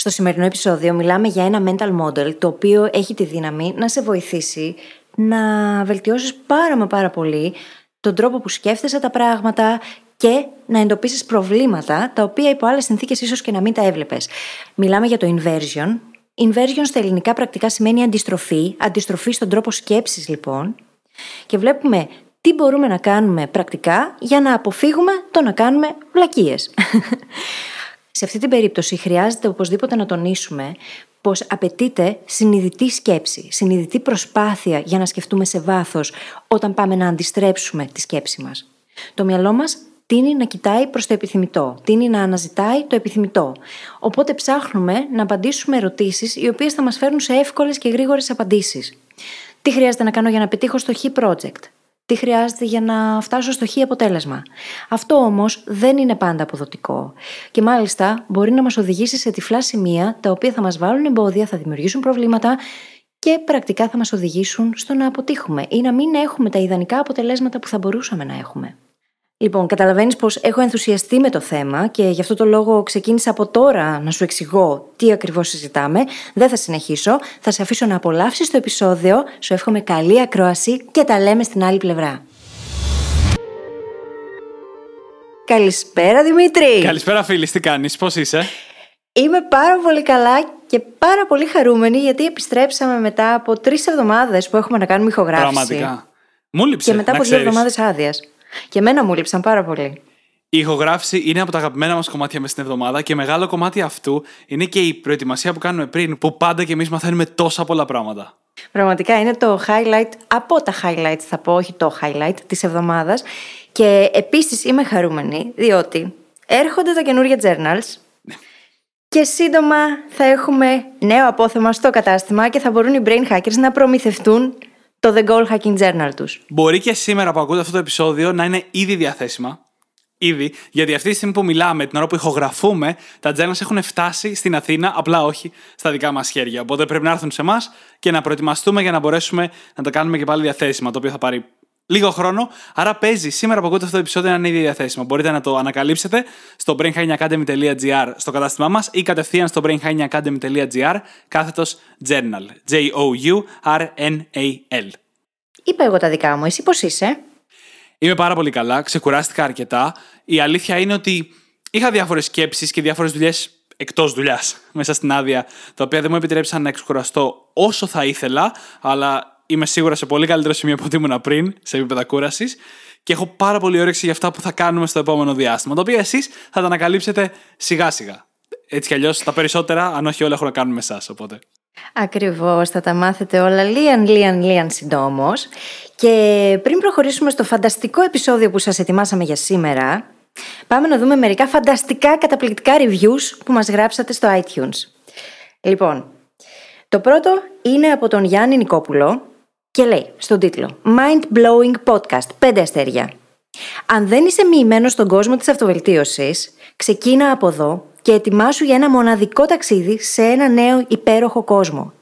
Στο σημερινό επεισόδιο μιλάμε για ένα mental model το οποίο έχει τη δύναμη να σε βοηθήσει να βελτιώσεις πάρα μα πάρα πολύ τον τρόπο που σκέφτεσαι τα πράγματα και να εντοπίσεις προβλήματα τα οποία υπό άλλες συνθήκες ίσως και να μην τα έβλεπες. Μιλάμε για το inversion. Inversion στα ελληνικά πρακτικά σημαίνει αντιστροφή, αντιστροφή στον τρόπο σκέψης λοιπόν. Και βλέπουμε τι μπορούμε να κάνουμε πρακτικά για να αποφύγουμε το να κάνουμε βλακίες. Σε αυτή την περίπτωση χρειάζεται οπωσδήποτε να τονίσουμε πως απαιτείται συνειδητή σκέψη, συνειδητή προσπάθεια για να σκεφτούμε σε βάθος όταν πάμε να αντιστρέψουμε τη σκέψη μας. Το μυαλό μας τίνει να κοιτάει προς το επιθυμητό, τίνει να αναζητάει το επιθυμητό. Οπότε ψάχνουμε να απαντήσουμε ερωτήσεις οι οποίες θα μας φέρουν σε εύκολες και γρήγορες απαντήσεις. Τι χρειάζεται να κάνω για να πετύχω στο Χ project, τι χρειάζεται για να φτάσω στο χ αποτέλεσμα. Αυτό όμως δεν είναι πάντα αποδοτικό. Και μάλιστα μπορεί να μας οδηγήσει σε τυφλά σημεία τα οποία θα μας βάλουν εμπόδια, θα δημιουργήσουν προβλήματα και πρακτικά θα μας οδηγήσουν στο να αποτύχουμε ή να μην έχουμε τα ιδανικά αποτελέσματα που θα μπορούσαμε να έχουμε. Λοιπόν, καταλαβαίνεις πως έχω ενθουσιαστεί με το θέμα και γι' αυτό το λόγο ξεκίνησα από τώρα να σου εξηγώ τι ακριβώς συζητάμε. Δεν θα συνεχίσω. Θα σε αφήσω να απολαύσεις το επεισόδιο. Σου εύχομαι καλή ακρόαση και τα λέμε στην άλλη πλευρά. Καλησπέρα Δημήτρη! Καλησπέρα φίλη, τι κάνεις, πώς είσαι; Είμαι πάρα πολύ καλά και πάρα πολύ χαρούμενη γιατί επιστρέψαμε μετά από τρεις εβδομάδες που έχουμε να κάνουμε ηχογράφηση. Πραγματικά. Μου λείψε, Και μετά να από δύο ξέρεις. εβδομάδες άδειας. Και εμένα μου λείψαν πάρα πολύ. Η ηχογράφηση είναι από τα αγαπημένα μας κομμάτια μες στην εβδομάδα και μεγάλο κομμάτι αυτού είναι και η προετοιμασία που κάνουμε πριν, που πάντα και εμείς μαθαίνουμε τόσα πολλά πράγματα. Πραγματικά είναι το highlight, από τα highlights θα πω, όχι το highlight της εβδομάδας. Και επίσης είμαι χαρούμενη, διότι έρχονται τα καινούργια journals και σύντομα θα έχουμε νέο απόθεμα στο κατάστημα και θα μπορούν οι brain hackers να προμηθευτούν το The Goal Hacking Journal τους. Μπορεί και σήμερα που ακούτε αυτό το επεισόδιο να είναι ήδη διαθέσιμα. Ήδη, γιατί αυτή τη στιγμή που μιλάμε, την ώρα που ηχογραφούμε, τα journals έχουν φτάσει στην Αθήνα, απλά όχι στα δικά μας χέρια. Οπότε πρέπει να έρθουν σε εμάς και να προετοιμαστούμε για να μπορέσουμε να τα κάνουμε και πάλι διαθέσιμα, το οποίο θα πάρει λίγο χρόνο. Άρα παίζει σήμερα που ακούτε αυτό το επεισόδιο να είναι ήδη διαθέσιμο. Μπορείτε να το ανακαλύψετε στο brainhackingacademy.gr στο κατάστημά μας ή κατευθείαν στο brainhackingacademy.gr κάθετος journal. J-O-U-R-N-A-L. Είπα εγώ τα δικά μου, εσύ πώς είσαι; Είμαι πάρα πολύ καλά, ξεκουράστηκα αρκετά. Η αλήθεια είναι ότι είχα διάφορες σκέψεις και διάφορες δουλειές εκτός δουλειάς μέσα στην άδεια, τα οποία δεν μου επιτρέψαν να εξκουραστώ όσο θα ήθελα, αλλά είμαι σίγουρα σε πολύ καλύτερο σημείο από ό,τι ήμουν πριν, σε επίπεδα κούρασης. Και έχω πάρα πολύ όρεξη για αυτά που θα κάνουμε στο επόμενο διάστημα, τα οποία εσείς θα τα ανακαλύψετε σιγά σιγά. Έτσι κι αλλιώς τα περισσότερα, αν όχι όλα, έχουν να κάνουν με εσάς. Οπότε. Ακριβώς, θα τα μάθετε όλα λίαν, λίαν, λίαν συντόμως. Και πριν προχωρήσουμε στο φανταστικό επεισόδιο που σας ετοιμάσαμε για σήμερα, πάμε να δούμε μερικά φανταστικά καταπληκτικά reviews που μας γράψατε στο iTunes. Λοιπόν, το πρώτο είναι από τον Γιάννη Νικόπουλο και λέει στον τίτλο Mind Blowing Podcast, 5 αστέρια. Αν δεν είσαι μοιημένος στον κόσμο της αυτοβελτίωσης, ξεκίνα από εδώ και ετοιμάσου για ένα μοναδικό ταξίδι σε ένα νέο υπέροχο κόσμο.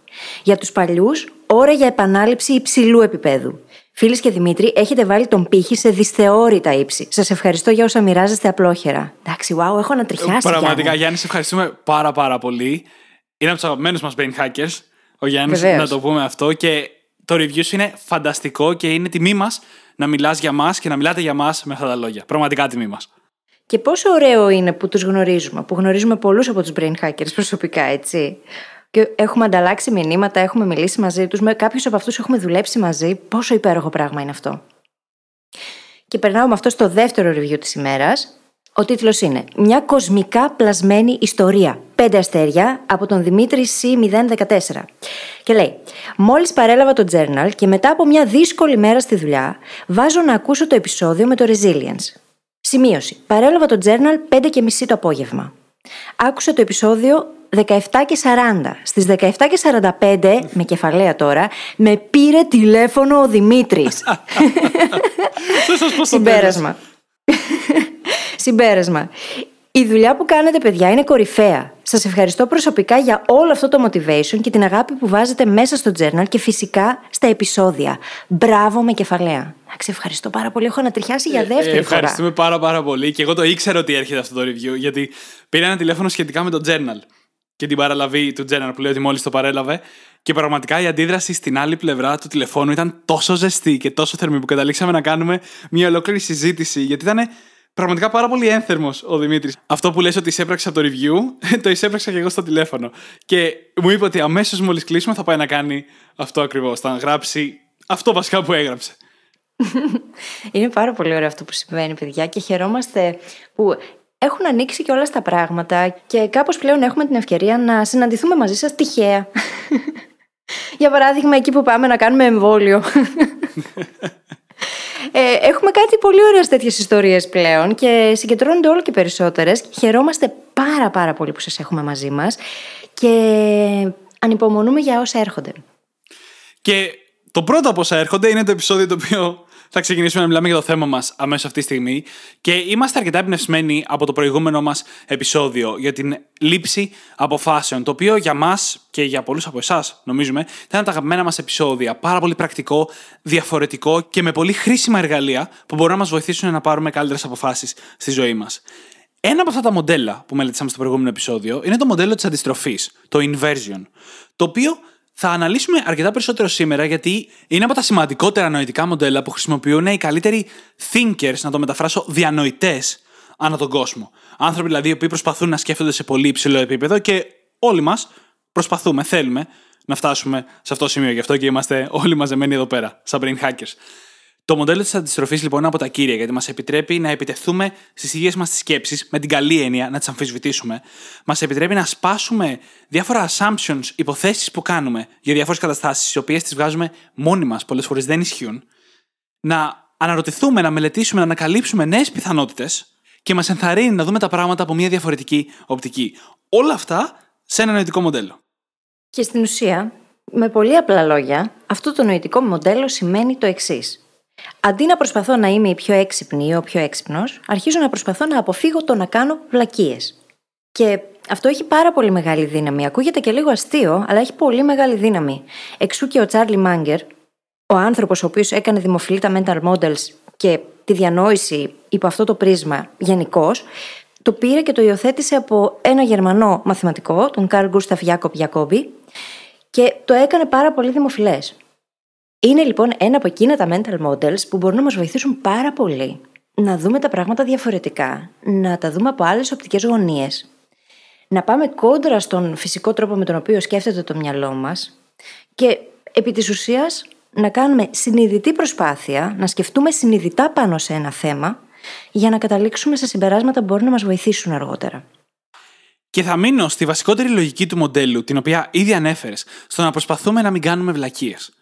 Για τους παλιούς, ώρα για επανάληψη υψηλού επίπεδου. Φίλοι και Δημήτρη, έχετε βάλει τον πύχη σε δυσθεώρητα ύψη. Σας ευχαριστώ για όσα μοιράζεστε απλόχερα. Εντάξει, wow, έχω ανατριχιάσει. Πραγματικά, Γιάννη. Γιάννη, σε ευχαριστούμε πάρα πάρα πολύ. Είναι από τους αγαπημένους μας brain hackers, ο Γιάννης, Βεβαίως. να το πούμε αυτό. Και το review σου είναι φανταστικό και είναι τιμή μας να μιλάς για μας και να μιλάτε για μας με αυτά τα λόγια. Πραγματικά τιμή μας. Και πόσο ωραίο είναι που τους γνωρίζουμε, που γνωρίζουμε πολλούς από τους brain hackers προσωπικά, έτσι. Και έχουμε ανταλλάξει μηνύματα, έχουμε μιλήσει μαζί τους, με κάποιους από αυτούς έχουμε δουλέψει μαζί. Πόσο υπέροχο πράγμα είναι αυτό. Και περνάω με αυτό στο δεύτερο review της ημέρας. Ο τίτλος είναι Μια κοσμικά πλασμένη ιστορία. Πέντε αστέρια από τον Δημήτρη C014. Και λέει: Μόλις παρέλαβα το journal και μετά από μια δύσκολη μέρα στη δουλειά, βάζω να ακούσω το επεισόδιο με το Resilience. Σημείωση. Παρέλαβα το journal 5 και μισή το απόγευμα. Άκουσα το επεισόδιο 17 και 40. Στις 17 και 45, με κεφαλαία τώρα, με πήρε τηλέφωνο ο Δημήτρης. Συμπέρασμα. Συμπέρασμα. Η δουλειά που κάνετε, παιδιά, είναι κορυφαία. Σας ευχαριστώ προσωπικά για όλο αυτό το motivation και την αγάπη που βάζετε μέσα στο journal και φυσικά στα επεισόδια. Μπράβο με κεφαλαία. Εντάξει, ευχαριστώ πάρα πολύ. Έχω ανατριχιάσει για δεύτερη ε, ευχαριστούμε πάρα πάρα πολύ. Και εγώ το ήξερα ότι έρχεται αυτό το review, γιατί πήρα ένα τηλέφωνο σχετικά με το journal και την παραλαβή του journal που λέει ότι μόλις το παρέλαβε. Και πραγματικά η αντίδραση στην άλλη πλευρά του τηλεφώνου ήταν τόσο ζεστή και τόσο θερμή που καταλήξαμε να κάνουμε μια ολόκληρη συζήτηση. Γιατί ήταν Πραγματικά πάρα πολύ ένθερμος ο Δημήτρης. Αυτό που λες ότι εισέπραξε από το review, το εισέπραξα και εγώ στο τηλέφωνο. Και μου είπε ότι αμέσως μόλις κλείσουμε θα πάει να κάνει αυτό ακριβώς. Θα γράψει αυτό βασικά που έγραψε. Είναι πάρα πολύ ωραίο αυτό που συμβαίνει, παιδιά, και χαιρόμαστε που έχουν ανοίξει και όλα τα πράγματα και κάπως πλέον έχουμε την ευκαιρία να συναντηθούμε μαζί σας τυχαία. Για παράδειγμα, εκεί που πάμε να κάνουμε εμβόλιο. Ε, έχουμε κάτι πολύ ωραίες τέτοιες ιστορίες πλέον και συγκεντρώνονται όλο και περισσότερες. Χαιρόμαστε πάρα πάρα πολύ που σας έχουμε μαζί μας και ανυπομονούμε για όσα έρχονται. Και το πρώτο από όσα έρχονται είναι το επεισόδιο το οποίο θα ξεκινήσουμε να μιλάμε για το θέμα μας αμέσως αυτή τη στιγμή. Και είμαστε αρκετά εμπνευσμένοι από το προηγούμενο μας επεισόδιο για την λήψη αποφάσεων. Το οποίο για μας και για πολλούς από εσάς, νομίζουμε, ήταν τα αγαπημένα μας επεισόδια. Πάρα πολύ πρακτικό, διαφορετικό και με πολύ χρήσιμα εργαλεία που μπορούν να μας βοηθήσουν να πάρουμε καλύτερες αποφάσεις στη ζωή μας. Ένα από αυτά τα μοντέλα που μελετήσαμε στο προηγούμενο επεισόδιο είναι το μοντέλο της αντιστροφής, το inversion. Το οποίο θα αναλύσουμε αρκετά περισσότερο σήμερα γιατί είναι από τα σημαντικότερα νοητικά μοντέλα που χρησιμοποιούν οι καλύτεροι thinkers, να το μεταφράσω, διανοητές ανά τον κόσμο. Άνθρωποι δηλαδή οι οποίοι προσπαθούν να σκέφτονται σε πολύ υψηλό επίπεδο και όλοι μας προσπαθούμε, θέλουμε να φτάσουμε σε αυτό το σημείο. Γι' αυτό και είμαστε όλοι μαζεμένοι εδώ πέρα, σαν brain hackers. Το μοντέλο της αντιστροφής λοιπόν είναι από τα κύρια, γιατί μας επιτρέπει να επιτεθούμε στις ίδιες μας τις σκέψεις, με την καλή έννοια, να τις αμφισβητήσουμε. Μας επιτρέπει να σπάσουμε διάφορα assumptions, υποθέσεις που κάνουμε για διάφορες καταστάσεις, τις οποίες τις βγάζουμε μόνοι μας, πολλές φορές δεν ισχύουν. Να αναρωτηθούμε, να μελετήσουμε, να ανακαλύψουμε νέες πιθανότητες και μας ενθαρρύνει να δούμε τα πράγματα από μια διαφορετική οπτική. Όλα αυτά σε ένα νοητικό μοντέλο. Και στην ουσία, με πολύ απλά λόγια, αυτό το νοητικό μοντέλο σημαίνει το εξής. Αντί να προσπαθώ να είμαι η πιο έξυπνη ή ο πιο έξυπνος, αρχίζω να προσπαθώ να αποφύγω το να κάνω βλακίες. Και αυτό έχει πάρα πολύ μεγάλη δύναμη. Ακούγεται και λίγο αστείο, αλλά έχει πολύ μεγάλη δύναμη. Εξού και ο Τσάρλι Μάγκερ, ο άνθρωπος ο οποίος έκανε δημοφιλή τα mental models και τη διανόηση υπό αυτό το πρίσμα γενικώ, το πήρε και το υιοθέτησε από ένα Γερμανό μαθηματικό, τον Καρλ Γκούσταφ Γιάκοπ Γιακόμπι, και το έκανε πάρα πολύ δημοφιλές. Είναι λοιπόν ένα από εκείνα τα mental models που μπορούν να μας βοηθήσουν πάρα πολύ να δούμε τα πράγματα διαφορετικά, να τα δούμε από άλλες οπτικές γωνίες, να πάμε κόντρα στον φυσικό τρόπο με τον οποίο σκέφτεται το μυαλό μας και επί της ουσίας να κάνουμε συνειδητή προσπάθεια, να σκεφτούμε συνειδητά πάνω σε ένα θέμα για να καταλήξουμε σε συμπεράσματα που μπορούν να μας βοηθήσουν αργότερα. Και θα μείνω στη βασικότερη λογική του μοντέλου, την οποία ήδη ανέφερες, στο να προσπαθούμε να μην κάνουμε βλακίες.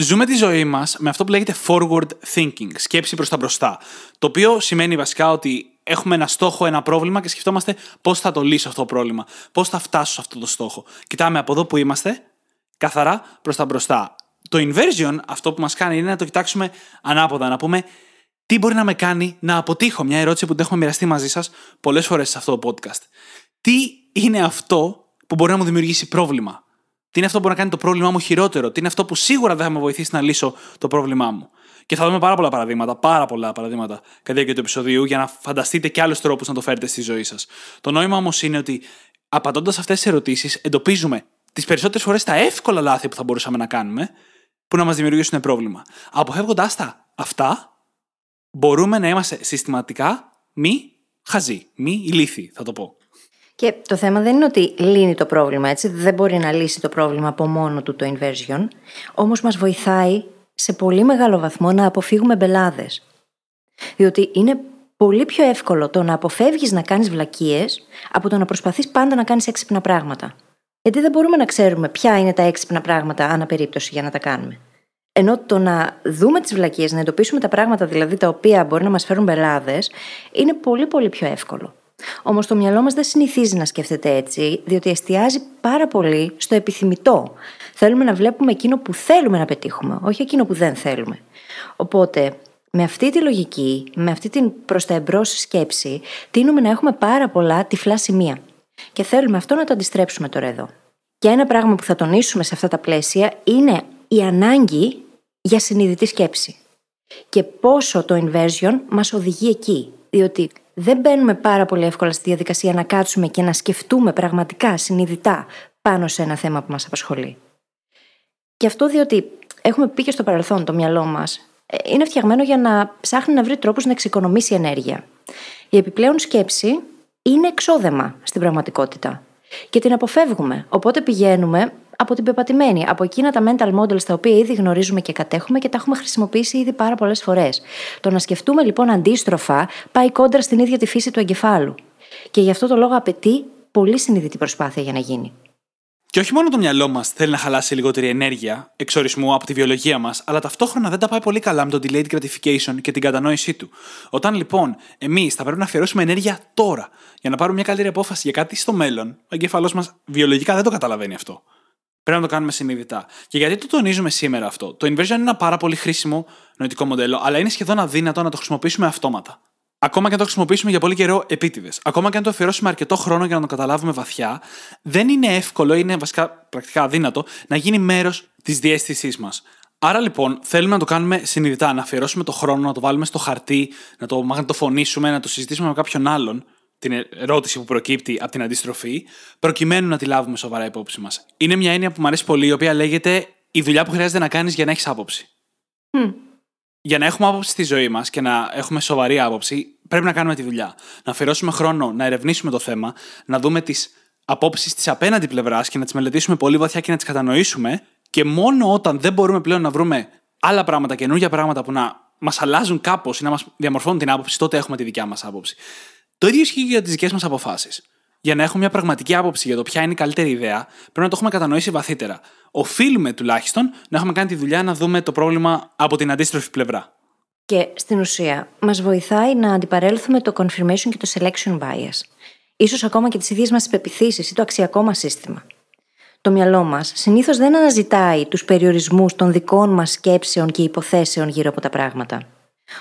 Ζούμε τη ζωή μας με αυτό που λέγεται forward thinking, σκέψη προς τα μπροστά. Το οποίο σημαίνει βασικά ότι έχουμε ένα στόχο, ένα πρόβλημα και σκεφτόμαστε πώς θα το λύσω αυτό το πρόβλημα, πώς θα φτάσω σε αυτό το στόχο. Κοιτάμε από εδώ που είμαστε, καθαρά προς τα μπροστά. Το inversion, αυτό που μας κάνει είναι να το κοιτάξουμε ανάποδα, να πούμε τι μπορεί να με κάνει να αποτύχω; Μια ερώτηση που την έχουμε μοιραστεί μαζί σας πολλές φορές σε αυτό το podcast. Τι είναι αυτό που μπορεί να μου δημιουργήσει πρόβλημα; Τι είναι αυτό που μπορεί να κάνει το πρόβλημά μου χειρότερο; Τι είναι αυτό που σίγουρα δεν θα με βοηθήσει να λύσω το πρόβλημά μου; Και θα δούμε πάρα πολλά παραδείγματα, πάρα πολλά παραδείγματα κατά τη διάρκεια του επεισοδίου για να φανταστείτε και άλλους τρόπους να το φέρετε στη ζωή σας. Το νόημα όμως είναι ότι απαντώντας αυτές τις ερωτήσεις, εντοπίζουμε τις περισσότερες φορές τα εύκολα λάθη που θα μπορούσαμε να κάνουμε που να μας δημιουργήσουν πρόβλημα. Αποφεύγοντά τα αυτά, μπορούμε να είμαστε συστηματικά μη χαζοί, μη ηλίθιοι, θα το πω. Και το θέμα δεν είναι ότι λύνει το πρόβλημα, έτσι. Δεν μπορεί να λύσει το πρόβλημα από μόνο του το inversion. Όμως μας βοηθάει σε πολύ μεγάλο βαθμό να αποφύγουμε μπελάδες. Διότι είναι πολύ πιο εύκολο το να αποφεύγεις να κάνεις βλακίες από το να προσπαθείς πάντα να κάνεις έξυπνα πράγματα. Γιατί δεν μπορούμε να ξέρουμε ποια είναι τα έξυπνα πράγματα ανά περίπτωση για να τα κάνουμε. Ενώ το να δούμε τις βλακίες, να εντοπίσουμε τα πράγματα δηλαδή τα οποία μπορεί να μας φέρουν μπελάδες, είναι πολύ πολύ πιο εύκολο. Όμως το μυαλό μας δεν συνηθίζει να σκέφτεται έτσι, διότι εστιάζει πάρα πολύ στο επιθυμητό. Θέλουμε να βλέπουμε εκείνο που θέλουμε να πετύχουμε, όχι εκείνο που δεν θέλουμε. Οπότε, με αυτή τη λογική, με αυτή την προς τα εμπρός σκέψη, τείνουμε να έχουμε πάρα πολλά τυφλά σημεία. Και θέλουμε αυτό να το αντιστρέψουμε τώρα εδώ. Και ένα πράγμα που θα τονίσουμε σε αυτά τα πλαίσια είναι η ανάγκη για συνειδητή σκέψη. Και πόσο το inversion μας οδηγεί εκεί. Διότι δεν μπαίνουμε πάρα πολύ εύκολα στη διαδικασία να κάτσουμε και να σκεφτούμε πραγματικά συνειδητά πάνω σε ένα θέμα που μας απασχολεί. Και αυτό διότι έχουμε πει και στο παρελθόν το μυαλό μας ε, είναι φτιαγμένο για να ψάχνει να βρει τρόπους να εξοικονομήσει ενέργεια. Η επιπλέον σκέψη είναι εξόδεμα στην πραγματικότητα. Και την αποφεύγουμε. Οπότε πηγαίνουμε από την πεπατημένη, από εκείνα τα mental models τα οποία ήδη γνωρίζουμε και κατέχουμε και τα έχουμε χρησιμοποιήσει ήδη πάρα πολλές φορές. Το να σκεφτούμε λοιπόν αντίστροφα πάει κόντρα στην ίδια τη φύση του εγκεφάλου. Και γι' αυτό το λόγο απαιτεί πολύ συνειδητή προσπάθεια για να γίνει. Και όχι μόνο το μυαλό μας θέλει να χαλάσει λιγότερη ενέργεια εξορισμού από τη βιολογία μας, αλλά ταυτόχρονα δεν τα πάει πολύ καλά με το delayed gratification και την κατανόησή του. Όταν λοιπόν εμείς θα πρέπει να αφιερώσουμε ενέργεια τώρα για να πάρουμε μια καλύτερη απόφαση για κάτι στο μέλλον, ο εγκέφαλό μας βιολογικά δεν το καταλαβαίνει αυτό. Πρέπει να το κάνουμε συνειδητά. Και γιατί το τονίζουμε σήμερα αυτό; Το inversion είναι ένα πάρα πολύ χρήσιμο νοητικό μοντέλο, αλλά είναι σχεδόν αδύνατο να το χρησιμοποιήσουμε αυτόματα. Ακόμα και αν το χρησιμοποιήσουμε για πολύ καιρό επίτηδες, ακόμα και αν το αφιερώσουμε αρκετό χρόνο για να το καταλάβουμε βαθιά, δεν είναι εύκολο, είναι βασικά πρακτικά αδύνατο να γίνει μέρος της διέστησής μας. Άρα λοιπόν θέλουμε να το κάνουμε συνειδητά, να αφιερώσουμε το χρόνο, να το βάλουμε στο χαρτί, να το μαγνητοφωνήσουμε, να το συζητήσουμε με κάποιον άλλον την ερώτηση που προκύπτει από την αντιστροφή, προκειμένου να τη λάβουμε σοβαρά υπόψη μας. Είναι μια έννοια που μου αρέσει πολύ, η οποία λέγεται η δουλειά που χρειάζεται να κάνεις για να έχεις άποψη. Mm. Για να έχουμε άποψη στη ζωή μας και να έχουμε σοβαρή άποψη, πρέπει να κάνουμε τη δουλειά. Να αφιερώσουμε χρόνο να ερευνήσουμε το θέμα, να δούμε τις απόψεις της απέναντι πλευράς και να τις μελετήσουμε πολύ βαθιά και να τις κατανοήσουμε. Και μόνο όταν δεν μπορούμε πλέον να βρούμε άλλα πράγματα, καινούργια πράγματα που να μας αλλάζουν κάπως ή να μας διαμορφώνουν την άποψη, τότε έχουμε τη δικιά μας άποψη. Το ίδιο ισχύει και για τις δικές μας αποφάσεις. Για να έχουμε μια πραγματική άποψη για το ποια είναι η καλύτερη ιδέα, πρέπει να το έχουμε κατανοήσει βαθύτερα. Οφείλουμε τουλάχιστον να έχουμε κάνει τη δουλειά να δούμε το πρόβλημα από την αντίστροφη πλευρά. Και στην ουσία, μας βοηθάει να αντιπαρέλθουμε το confirmation και το selection bias. σω ακόμα και τις ίδιες μας πεπιθήσεις ή το αξιακό μας σύστημα. Το μυαλό μας συνήθως δεν αναζητάει τους περιορισμούς των δικών μας σκέψεων και υποθέσεων γύρω από τα πράγματα.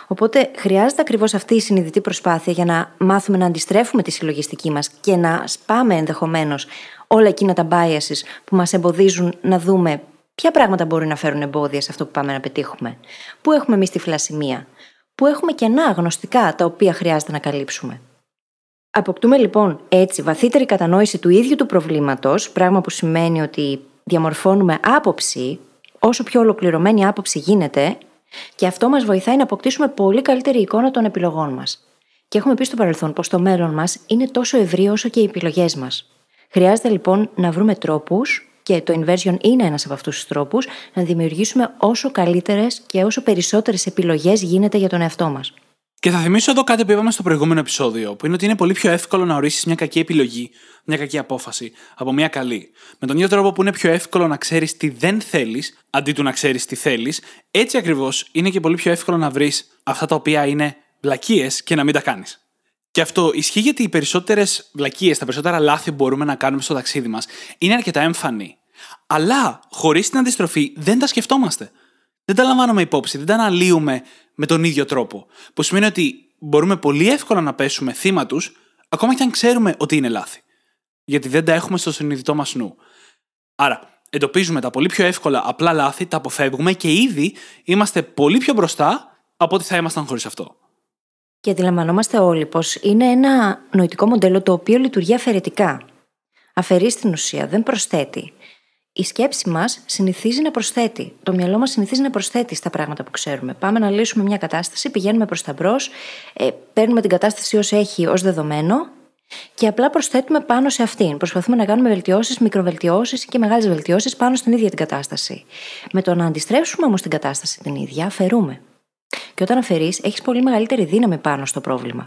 Οπότε χρειάζεται ακριβώς αυτή η συνειδητή προσπάθεια για να μάθουμε να αντιστρέφουμε τη συλλογιστική μας και να σπάμε ενδεχομένως όλα εκείνα τα biases που μας εμποδίζουν να δούμε ποια πράγματα μπορεί να φέρουν εμπόδια σε αυτό που πάμε να πετύχουμε. Πού έχουμε εμείς τη φυλασιμία. Πού έχουμε κενά γνωστικά τα οποία χρειάζεται να καλύψουμε; Αποκτούμε λοιπόν έτσι βαθύτερη κατανόηση του ίδιου του προβλήματος, πράγμα που σημαίνει ότι διαμορφώνουμε άποψη, όσο πιο ολοκληρωμένη άποψη γίνεται, και αυτό μας βοηθάει να αποκτήσουμε πολύ καλύτερη εικόνα των επιλογών μας. Και έχουμε πει στο παρελθόν πως το μέλλον μας είναι τόσο ευρύ όσο και οι επιλογές μας. Χρειάζεται λοιπόν να βρούμε τρόπους, και το inversion είναι ένας από αυτούς τους τρόπους, να δημιουργήσουμε όσο καλύτερες και όσο περισσότερες επιλογές γίνεται για τον εαυτό μας. Και θα θυμίσω εδώ κάτι που είπαμε στο προηγούμενο επεισόδιο, που είναι ότι είναι πολύ πιο εύκολο να ορίσεις μια κακή επιλογή, μια κακή απόφαση, από μια καλή. Με τον ίδιο τρόπο που είναι πιο εύκολο να ξέρεις τι δεν θέλεις, αντί του να ξέρεις τι θέλεις, έτσι ακριβώς είναι και πολύ πιο εύκολο να βρεις αυτά τα οποία είναι βλακίες και να μην τα κάνεις. Και αυτό ισχύει γιατί οι περισσότερες βλακίες, τα περισσότερα λάθη που μπορούμε να κάνουμε στο ταξίδι μας είναι αρκετά εμφανή. Αλλά χωρίς την αντιστροφή δεν τα σκεφτόμαστε δεν τα λαμβάνουμε υπόψη, δεν τα αναλύουμε με τον ίδιο τρόπο. Που σημαίνει ότι μπορούμε πολύ εύκολα να πέσουμε θύμα τους, ακόμα και αν ξέρουμε ότι είναι λάθη. Γιατί δεν τα έχουμε στο συνειδητό μας νου. Άρα, εντοπίζουμε τα πολύ πιο εύκολα απλά λάθη, τα αποφεύγουμε και ήδη είμαστε πολύ πιο μπροστά από ό,τι θα ήμασταν χωρίς αυτό. Και αντιλαμβανόμαστε όλοι πως είναι ένα νοητικό μοντέλο το οποίο λειτουργεί αφαιρετικά. Αφαιρεί στην ουσία, δεν προσθέτει η σκέψη μας συνηθίζει να προσθέτει. Το μυαλό μας συνηθίζει να προσθέτει στα πράγματα που ξέρουμε. Πάμε να λύσουμε μια κατάσταση, πηγαίνουμε προς τα μπρος, ε, παίρνουμε την κατάσταση ως έχει, ως δεδομένο και απλά προσθέτουμε πάνω σε αυτήν. Προσπαθούμε να κάνουμε βελτιώσεις, μικροβελτιώσεις και μεγάλες βελτιώσεις πάνω στην ίδια την κατάσταση. Με το να αντιστρέψουμε όμως την κατάσταση την ίδια, αφαιρούμε. Και όταν αφαιρείς, έχεις πολύ μεγαλύτερη δύναμη πάνω στο πρόβλημα.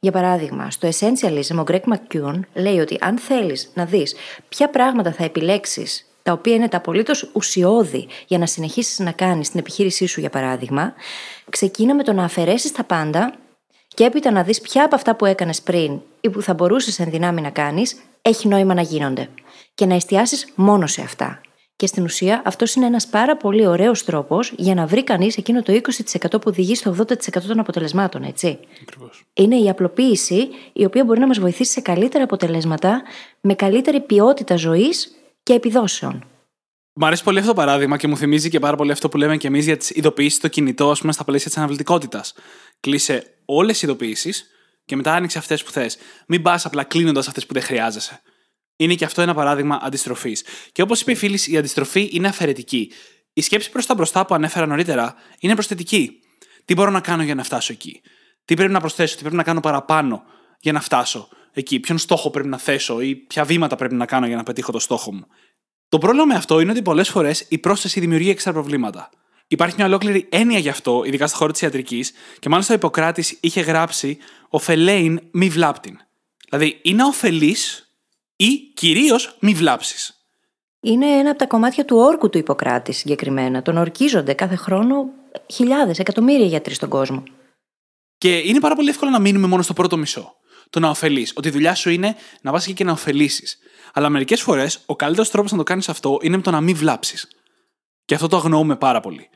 Για παράδειγμα, στο Essentialism, ο Greg McKeown λέει ότι αν θέλεις να δεις ποια πράγματα θα επιλέξεις τα οποία είναι τα απολύτως ουσιώδη για να συνεχίσεις να κάνεις την επιχείρησή σου, για παράδειγμα, ξεκίνα με το να αφαιρέσεις τα πάντα Και έπειτα να δεις ποια από αυτά που έκανες πριν ή που θα μπορούσες εν δυνάμει να κάνεις, έχει νόημα να γίνονται. Και να εστιάσεις μόνο σε αυτά. Και στην ουσία αυτός είναι ένας πάρα πολύ ωραίος τρόπος για να βρει κανείς εκείνο το 20% που οδηγεί στο 80% των αποτελεσμάτων, έτσι. Ακριβώς. Είναι η απλοποίηση η οποία μπορεί να μας βοηθήσει σε καλύτερα αποτελέσματα, με καλύτερη ποιότητα ζωής και επιδόσεων. Μου αρέσει πολύ αυτό το παράδειγμα και μου θυμίζει και πάρα πολύ αυτό που λέμε και εμείς για τις ειδοποιήσεις στο κινητό, ας πούμε, στα πλαίσια της αναβλητικότητα. Κλείσε όλες οι ειδοποιήσεις και μετά άνοιξε αυτές που θες. Μην πας απλά κλείνοντας αυτές που δεν χρειάζεσαι. Είναι και αυτό ένα παράδειγμα αντιστροφής. Και όπως είπε η φίλης, η αντιστροφή είναι αφαιρετική. Η σκέψη προς τα μπροστά που ανέφερα νωρίτερα είναι προσθετική. Τι μπορώ να κάνω για να φτάσω εκεί; Τι πρέπει να προσθέσω, τι πρέπει να κάνω παραπάνω για να φτάσω εκεί; Ποιον στόχο πρέπει να θέσω ή ποια βήματα πρέπει να κάνω για να πετύχω το στόχο μου; Το πρόβλημα με αυτό είναι ότι πολλές φορές η πρόσθεση δημιουργεί έξτρα προβλήματα. Υπάρχει μια ολόκληρη έννοια γι' αυτό, ειδικά στον χώρο της ιατρικής, και μάλιστα ο Ιπποκράτης είχε γράψει «Οφελέιν μη βλάπτην». Δηλαδή, είναι ωφελής ή κυρίως μη βλάψεις. Είναι ένα από τα κομμάτια του όρκου του Ιπποκράτη συγκεκριμένα. Τον ορκίζονται κάθε χρόνο χιλιάδες, εκατομμύρια γιατροί στον κόσμο. Και είναι πάρα πολύ εύκολο να μείνουμε μόνο στο πρώτο μισό. Το να ωφελείς. Ότι η δουλειά σου είναι να πα και να ωφελήσεις. Αλλά μερικές φορές ο καλύτερος τρόπος να το κάνεις αυτό είναι με το να μην βλάψεις. Και αυτό το αγνοούμε πάρα πολύ.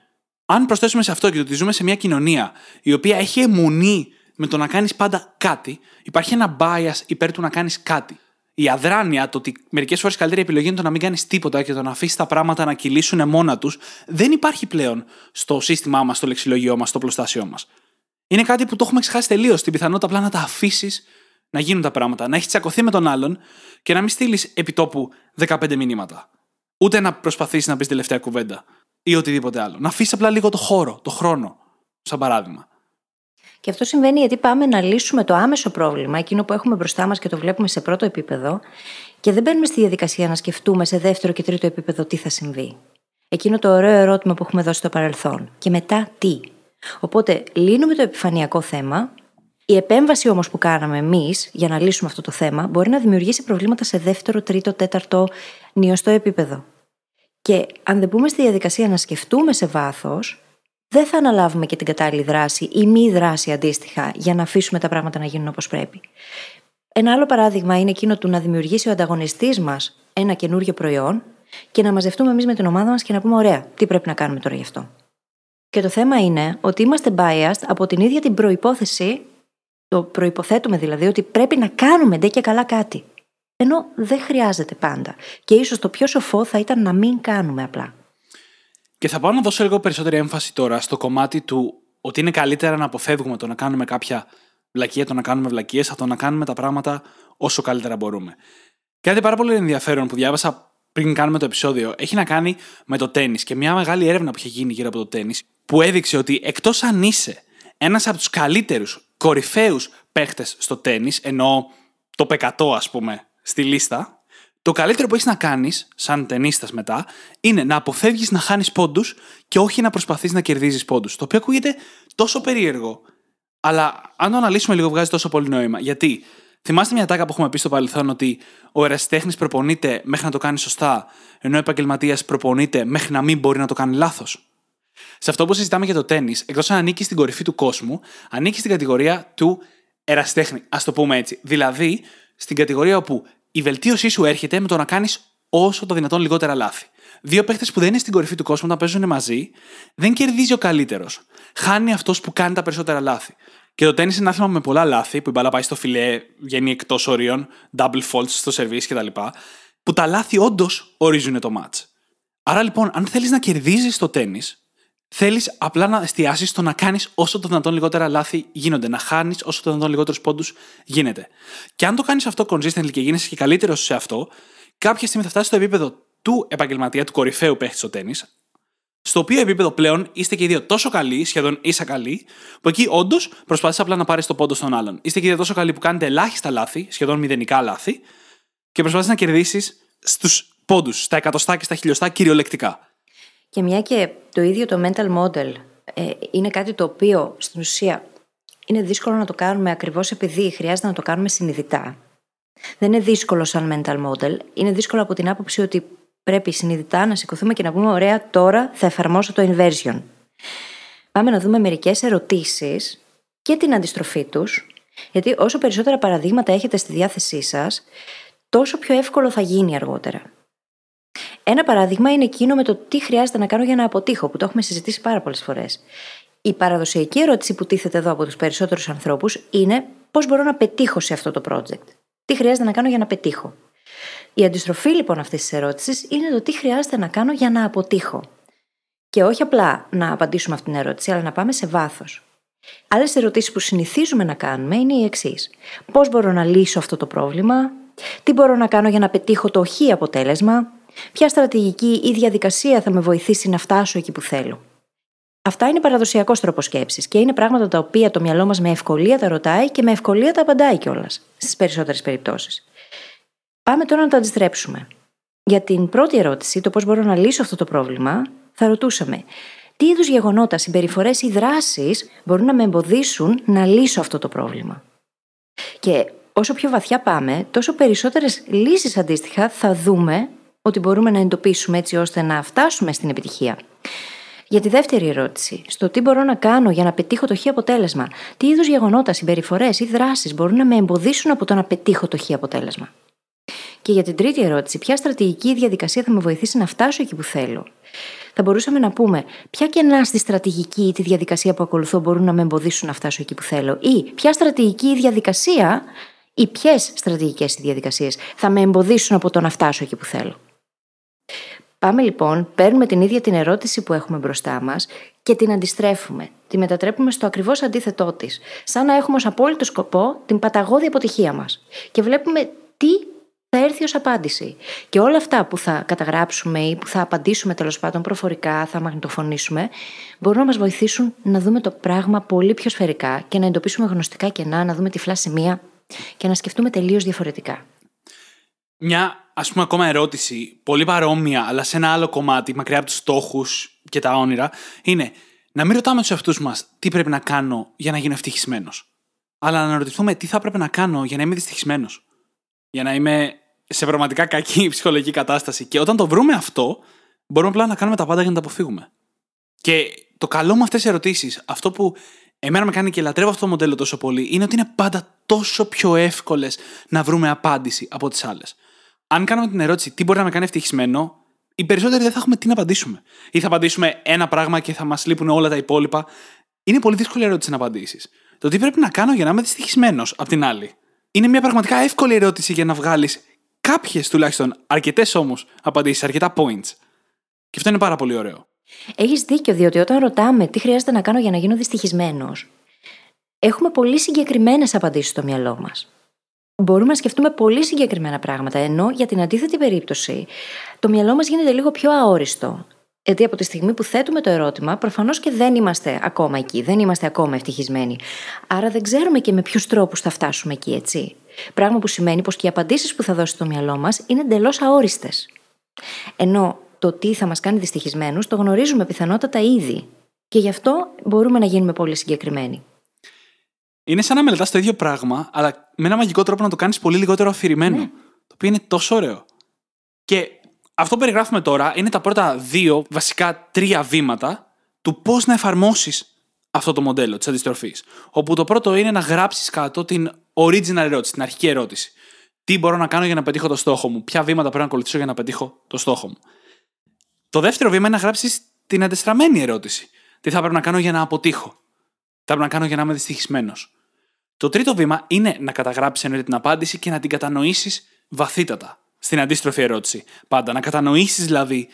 Αν προσθέσουμε σε αυτό και το ότι ζούμε σε μια κοινωνία η οποία έχει αιμονή με το να κάνεις πάντα κάτι, υπάρχει ένα bias υπέρ του να κάνεις κάτι. Η αδράνεια, το ότι μερικές φορές καλύτερη επιλογή είναι το να μην κάνεις τίποτα και το να αφήσεις τα πράγματα να κυλήσουν μόνα τους, δεν υπάρχει πλέον στο σύστημά μας, στο λεξιλογιό μας, στο πλωστάσιό μας. Είναι κάτι που το έχουμε ξεχάσει τελείως. Την πιθανότητα απλά να τα αφήσεις να γίνουν τα πράγματα, να έχεις τσακωθεί με τον άλλον και να μην στείλεις επιτόπου 15 μηνύματα. Ούτε να προσπαθήσεις να πεις τελευταία κουβέντα ή οτιδήποτε άλλο. Να αφήσεις απλά λίγο το χώρο, το χρόνο, σαν παράδειγμα. Και αυτό συμβαίνει γιατί πάμε να λύσουμε το άμεσο πρόβλημα, εκείνο που έχουμε μπροστά μας και το βλέπουμε σε πρώτο επίπεδο, και δεν μπαίνουμε στη διαδικασία να σκεφτούμε σε δεύτερο και τρίτο επίπεδο τι θα συμβεί. Εκείνο το ωραίο ερώτημα που έχουμε δώσει στο παρελθόν. Και μετά τι; Οπότε λύνουμε το επιφανειακό θέμα. Η επέμβαση όμως που κάναμε εμείς για να λύσουμε αυτό το θέμα μπορεί να δημιουργήσει προβλήματα σε δεύτερο, τρίτο, τέταρτο, νιωστό επίπεδο. Και αν δεν μπούμε στη διαδικασία να σκεφτούμε σε βάθος, δεν θα αναλάβουμε και την κατάλληλη δράση ή μη δράση αντίστοιχα για να αφήσουμε τα πράγματα να γίνουν όπως πρέπει. Ένα άλλο παράδειγμα είναι εκείνο του να δημιουργήσει ο ανταγωνιστής μας ένα καινούριο προϊόν και να μαζευτούμε εμείς με την ομάδα μας και να πούμε: Ωραία, τι πρέπει να κάνουμε τώρα γι' αυτό. Και το θέμα είναι ότι είμαστε biased από την ίδια την προπόθεση, το προποθέτουμε δηλαδή ότι πρέπει να κάνουμε ντε και καλά κάτι. Ενώ δεν χρειάζεται πάντα. Και ίσως το πιο σοφό θα ήταν να μην κάνουμε απλά. Και θα πάω να δώσω λίγο περισσότερη έμφαση τώρα στο κομμάτι του ότι είναι καλύτερα να αποφεύγουμε το να κάνουμε κάποια βλακεία, το να κάνουμε βλακίες, από το να κάνουμε τα πράγματα όσο καλύτερα μπορούμε. Κάτι πάρα πολύ ενδιαφέρον που διάβασα πριν κάνουμε το επεισόδιο έχει να κάνει με το τέννη και μια μεγάλη έρευνα που είχε γίνει γύρω από το τέννη που έδειξε ότι εκτός αν είσαι ένας από τους καλύτερους, κορυφαίους παίχτες στο τέννη, ενώ το πεκατό, ας πούμε, στη λίστα, το καλύτερο που έχεις να κάνεις, σαν ταινίστα μετά, είναι να αποφεύγεις να χάνεις πόντους και όχι να προσπαθείς να κερδίζεις πόντους. Το οποίο ακούγεται τόσο περίεργο. Αλλά αν το αναλύσουμε λίγο, βγάζει τόσο πολύ νόημα. Γιατί θυμάστε μια τάκα που έχουμε πει στο παρελθόν ότι ο ερασιτέχνης προπονείται μέχρι να το κάνει σωστά, ενώ ο επαγγελματίας προπονείται μέχρι να μην μπορεί να το κάνει λάθος. Σε αυτό που συζητάμε για το τέννη, εκτός αν ανήκει στην κορυφή του κόσμου, ανήκει στην κατηγορία του ερασιτέχνη. Α το πούμε έτσι. Δηλαδή, στην κατηγορία όπου η βελτίωσή σου έρχεται με το να κάνεις όσο το δυνατόν λιγότερα λάθη. Δύο παίχτες που δεν είναι στην κορυφή του κόσμου να παίζουν μαζί, δεν κερδίζει ο καλύτερος. Χάνει αυτός που κάνει τα περισσότερα λάθη. Και το τέννη είναι ένα άθλημα με πολλά λάθη, που η μπάλα πάει στο φιλέ, βγαίνει εκτός ορίων, double faults στο service κτλ. Που τα λάθη όντως ορίζουν το match. Άρα λοιπόν, αν θέλεις να κερδίζεις το τέννη, θέλεις απλά να εστιάσεις στο να κάνεις όσο το δυνατόν λιγότερα λάθη γίνονται. Να χάνεις όσο το δυνατόν λιγότερους πόντους γίνεται. Και αν το κάνεις αυτό consistently και γίνεσαι και καλύτερος σε αυτό, κάποια στιγμή θα φτάσεις στο επίπεδο του επαγγελματία, του κορυφαίου παίχτη στο τέννη, στο οποίο επίπεδο πλέον είστε και οι δύο τόσο καλοί, σχεδόν ίσα καλοί, που εκεί όντως προσπαθείς απλά να πάρεις το πόντο στον άλλον. Είστε και οι δύο τόσο καλοί που κάνετε ελάχιστα λάθη, σχεδόν μηδενικά λάθη, και προσπαθείς να κερδίσεις στους πόντους, στα εκατοστά και στα χιλιοστά κυριολεκτικά. Και μια και το ίδιο το mental model ε, είναι κάτι το οποίο στην ουσία είναι δύσκολο να το κάνουμε ακριβώς επειδή χρειάζεται να το κάνουμε συνειδητά. Δεν είναι δύσκολο σαν mental model. Είναι δύσκολο από την άποψη ότι πρέπει συνειδητά να σηκωθούμε και να πούμε: Ωραία, τώρα θα εφαρμόσω το inversion. Πάμε να δούμε μερικές ερωτήσεις και την αντιστροφή τους, γιατί όσο περισσότερα παραδείγματα έχετε στη διάθεσή σας, τόσο πιο εύκολο θα γίνει αργότερα. Ένα παράδειγμα είναι εκείνο με το τι χρειάζεται να κάνω για να αποτύχω, που το έχουμε συζητήσει πάρα πολλές φορές. Η παραδοσιακή ερώτηση που τίθεται εδώ από τους περισσότερους ανθρώπους είναι πώς μπορώ να πετύχω σε αυτό το project. Τι χρειάζεται να κάνω για να πετύχω. Η αντιστροφή λοιπόν αυτής της ερώτησης είναι το τι χρειάζεται να κάνω για να αποτύχω. Και όχι απλά να απαντήσουμε αυτήν την ερώτηση, αλλά να πάμε σε βάθος. Άλλες ερωτήσεις που συνηθίζουμε να κάνουμε είναι οι εξής. Πώς μπορώ να λύσω αυτό το πρόβλημα, τι μπορώ να κάνω για να πετύχω το χ αποτέλεσμα, ποια στρατηγική ή διαδικασία θα με βοηθήσει να φτάσω εκεί που θέλω. Αυτά είναι παραδοσιακός τρόπος σκέψης και είναι πράγματα τα οποία το μυαλό μας με ευκολία τα ρωτάει και με ευκολία τα απαντάει κιόλας στις περισσότερες περιπτώσεις. Πάμε τώρα να το αντιστρέψουμε. Για την πρώτη ερώτηση, το πώς μπορώ να λύσω αυτό το πρόβλημα, θα ρωτούσαμε τι είδους γεγονότα, συμπεριφορές ή δράσεις μπορούν να με εμποδίσουν να λύσω αυτό το πρόβλημα; Και όσο πιο βαθιά πάμε, τόσο περισσότερες λύσεις αντίστοιχα θα δούμε ότι μπορούμε να εντοπίσουμε έτσι ώστε να φτάσουμε στην επιτυχία. Για τη δεύτερη ερώτηση, στο τι μπορώ να κάνω για να πετύχω το χ αποτέλεσμα, τι είδους γεγονότα, συμπεριφορές ή δράσεις μπορούν να με εμποδίσουν από το να πετύχω το χ αποτέλεσμα; Και για την τρίτη ερώτηση, ποια στρατηγική διαδικασία θα με βοηθήσει να φτάσω εκεί που θέλω; Θα μπορούσαμε να πούμε ποια κενά στη στρατηγική ή τη διαδικασία που ακολουθώ μπορούν να με εμποδίσουν να φτάσω εκεί που θέλω, ή ποια στρατηγική ή διαδικασία ή ποιες στρατηγικές διαδικασίες θα με εμποδίσουν από το να φτάσω εκεί που θέλω; Πάμε λοιπόν, παίρνουμε την ίδια την ερώτηση που έχουμε μπροστά μας και την αντιστρέφουμε. Τη μετατρέπουμε στο ακριβώς αντίθετό της. Σαν να έχουμε ως απόλυτο σκοπό την παταγώδη αποτυχία μας. Και βλέπουμε τι θα έρθει ως απάντηση. Και όλα αυτά που θα καταγράψουμε ή που θα απαντήσουμε τέλος πάντων προφορικά, θα μαγνητοφωνήσουμε, μπορούν να μας βοηθήσουν να δούμε το πράγμα πολύ πιο σφαιρικά και να εντοπίσουμε γνωστικά κενά, να δούμε τυφλά σημεία και να σκεφτούμε τελείως διαφορετικά. Μια, ας πούμε, ακόμα ερώτηση, πολύ παρόμοια, αλλά σε ένα άλλο κομμάτι, μακριά από τους στόχους και τα όνειρα, είναι να μην ρωτάμε τους εαυτούς μας τι πρέπει να κάνω για να γίνω ευτυχισμένος. Αλλά να αναρωτηθούμε τι θα πρέπει να κάνω για να είμαι δυστυχισμένος. Για να είμαι σε πραγματικά κακή ψυχολογική κατάσταση. Και όταν το βρούμε αυτό, μπορούμε απλά να κάνουμε τα πάντα για να τα αποφύγουμε. Και το καλό με αυτές τις ερωτήσεις, αυτό που εμένα με κάνει και λατρεύω αυτό το μοντέλο τόσο πολύ, είναι ότι είναι πάντα τόσο πιο εύκολες να βρούμε απάντηση από τις άλλες. Αν κάνουμε την ερώτηση τι μπορεί να με κάνει ευτυχισμένο, οι περισσότεροι δεν θα έχουμε τι να απαντήσουμε. Ή θα απαντήσουμε ένα πράγμα και θα μας λείπουν όλα τα υπόλοιπα. Είναι πολύ δύσκολη ερώτηση να απαντήσεις. Το τι πρέπει να κάνω για να είμαι δυστυχισμένος, απ' την άλλη. Είναι μια πραγματικά εύκολη ερώτηση για να βγάλεις κάποιες τουλάχιστον, αρκετές όμως απαντήσεις, αρκετά points. Και αυτό είναι πάρα πολύ ωραίο. Έχεις δίκιο, διότι όταν ρωτάμε τι χρειάζεται να κάνω για να γίνω δυστυχισμένος, έχουμε πολύ συγκεκριμένες απαντήσεις στο μυαλό μας. Μπορούμε να σκεφτούμε πολύ συγκεκριμένα πράγματα, ενώ για την αντίθετη περίπτωση το μυαλό μας γίνεται λίγο πιο αόριστο. Γιατί από τη στιγμή που θέτουμε το ερώτημα, προφανώς και δεν είμαστε ακόμα εκεί, δεν είμαστε ακόμα ευτυχισμένοι. Άρα δεν ξέρουμε και με ποιους τρόπους θα φτάσουμε εκεί, έτσι. Πράγμα που σημαίνει πως και οι απαντήσεις που θα δώσει το μυαλό μας είναι εντελώς αόριστες. Ενώ το τι θα μας κάνει δυστυχισμένους το γνωρίζουμε πιθανότατα ήδη. Και γι' αυτό μπορούμε να γίνουμε πολύ συγκεκριμένοι. Είναι σαν να μελετάς το ίδιο πράγμα, αλλά με ένα μαγικό τρόπο να το κάνεις πολύ λιγότερο αφηρημένο. Ναι. Το οποίο είναι τόσο ωραίο. Και αυτό που περιγράφουμε τώρα είναι τα πρώτα δύο, βασικά τρία βήματα του πώς να εφαρμόσεις αυτό το μοντέλο της αντιστροφής. Όπου το πρώτο είναι να γράψεις κάτω την original ερώτηση, την αρχική ερώτηση. Τι μπορώ να κάνω για να πετύχω το στόχο μου, ποια βήματα πρέπει να ακολουθήσω για να πετύχω το στόχο μου; Το δεύτερο βήμα είναι να γράψεις την αντιστραμμένη ερώτηση. Τι θα πρέπει να κάνω για να αποτύχω; Τι θα πρέπει να κάνω για να είμαι δυστυχισμένος. Το τρίτο βήμα είναι να καταγράψεις εννοείται την απάντηση και να την κατανοήσεις βαθύτατα. Στην αντίστροφη ερώτηση. Πάντα να κατανοήσεις δηλαδή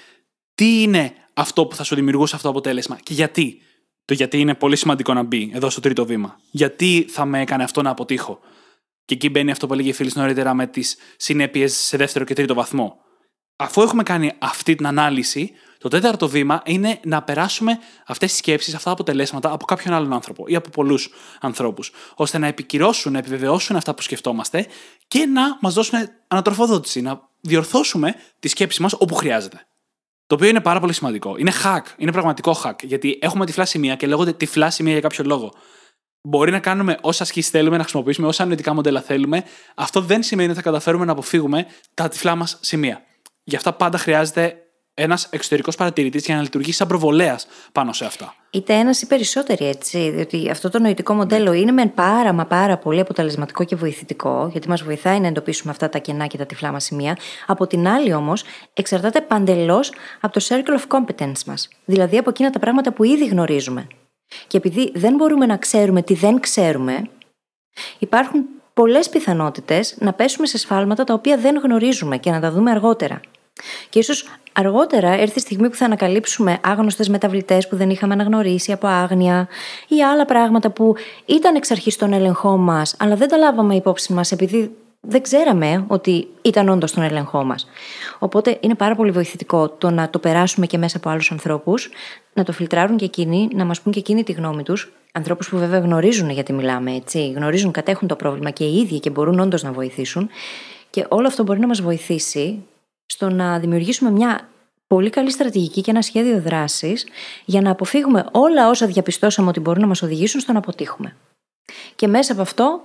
τι είναι αυτό που θα σου δημιουργούσε αυτό το αποτέλεσμα και γιατί. Το γιατί είναι πολύ σημαντικό να μπει εδώ στο τρίτο βήμα. Γιατί θα με έκανε αυτό να αποτύχω. Και εκεί μπαίνει αυτό που έλεγε η φίλη νωρίτερα με τις συνέπειες σε δεύτερο και τρίτο βαθμό. Αφού έχουμε κάνει αυτή την ανάλυση, το τέταρτο βήμα είναι να περάσουμε αυτές τις σκέψεις, αυτά τα αποτελέσματα από κάποιον άλλον άνθρωπο ή από πολλούς ανθρώπους, ώστε να επικυρώσουν, να επιβεβαιώσουν αυτά που σκεφτόμαστε και να μας δώσουν ανατροφοδότηση, να διορθώσουμε τη σκέψη μας όπου χρειάζεται. Το οποίο είναι πάρα πολύ σημαντικό. Είναι hack, είναι πραγματικό hack, γιατί έχουμε τυφλά σημεία και λέγονται τυφλά σημεία για κάποιο λόγο. Μπορεί να κάνουμε όσα ασκήσει θέλουμε, να χρησιμοποιήσουμε όσα νοητικά μοντέλα θέλουμε. Αυτό δεν σημαίνει ότι θα καταφέρουμε να αποφύγουμε τα τυφλά μας σημεία. Γι' αυτά πάντα χρειάζεται ένας εξωτερικός παρατηρητής για να λειτουργήσει σαν προβολέας πάνω σε αυτά. Είτε ένας ή περισσότεροι έτσι. Διότι αυτό το νοητικό μοντέλο είναι μεν πάρα μα πάρα πολύ αποτελεσματικό και βοηθητικό, γιατί μας βοηθάει να εντοπίσουμε αυτά τα κενά και τα τυφλά μας σημεία. Από την άλλη όμως, εξαρτάται παντελώς από το circle of competence μας. Δηλαδή από εκείνα τα πράγματα που ήδη γνωρίζουμε. Και επειδή δεν μπορούμε να ξέρουμε τι δεν ξέρουμε, υπάρχουν πολλές πιθανότητες να πέσουμε σε σφάλματα τα οποία δεν γνωρίζουμε και να τα δούμε αργότερα. Και ίσως αργότερα έρθει η στιγμή που θα ανακαλύψουμε άγνωστες μεταβλητές που δεν είχαμε αναγνωρίσει από άγνοια ή άλλα πράγματα που ήταν εξ αρχής στον έλεγχό μας, αλλά δεν τα λάβαμε υπόψη μας επειδή δεν ξέραμε ότι ήταν όντως στον έλεγχό μας. Οπότε είναι πάρα πολύ βοηθητικό το να το περάσουμε και μέσα από άλλους ανθρώπους, να το φιλτράρουν και εκείνοι, να μας πούν και εκείνοι τη γνώμη τους. Ανθρώπους που βέβαια γνωρίζουν γιατί μιλάμε, έτσι, γνωρίζουν, κατέχουν το πρόβλημα και οι ίδιοι και μπορούν όντως να βοηθήσουν. Και όλο αυτό μπορεί να μας βοηθήσει στο να δημιουργήσουμε μια πολύ καλή στρατηγική και ένα σχέδιο δράσης για να αποφύγουμε όλα όσα διαπιστώσαμε ότι μπορούν να μας οδηγήσουν στο να αποτύχουμε. Και μέσα από αυτό,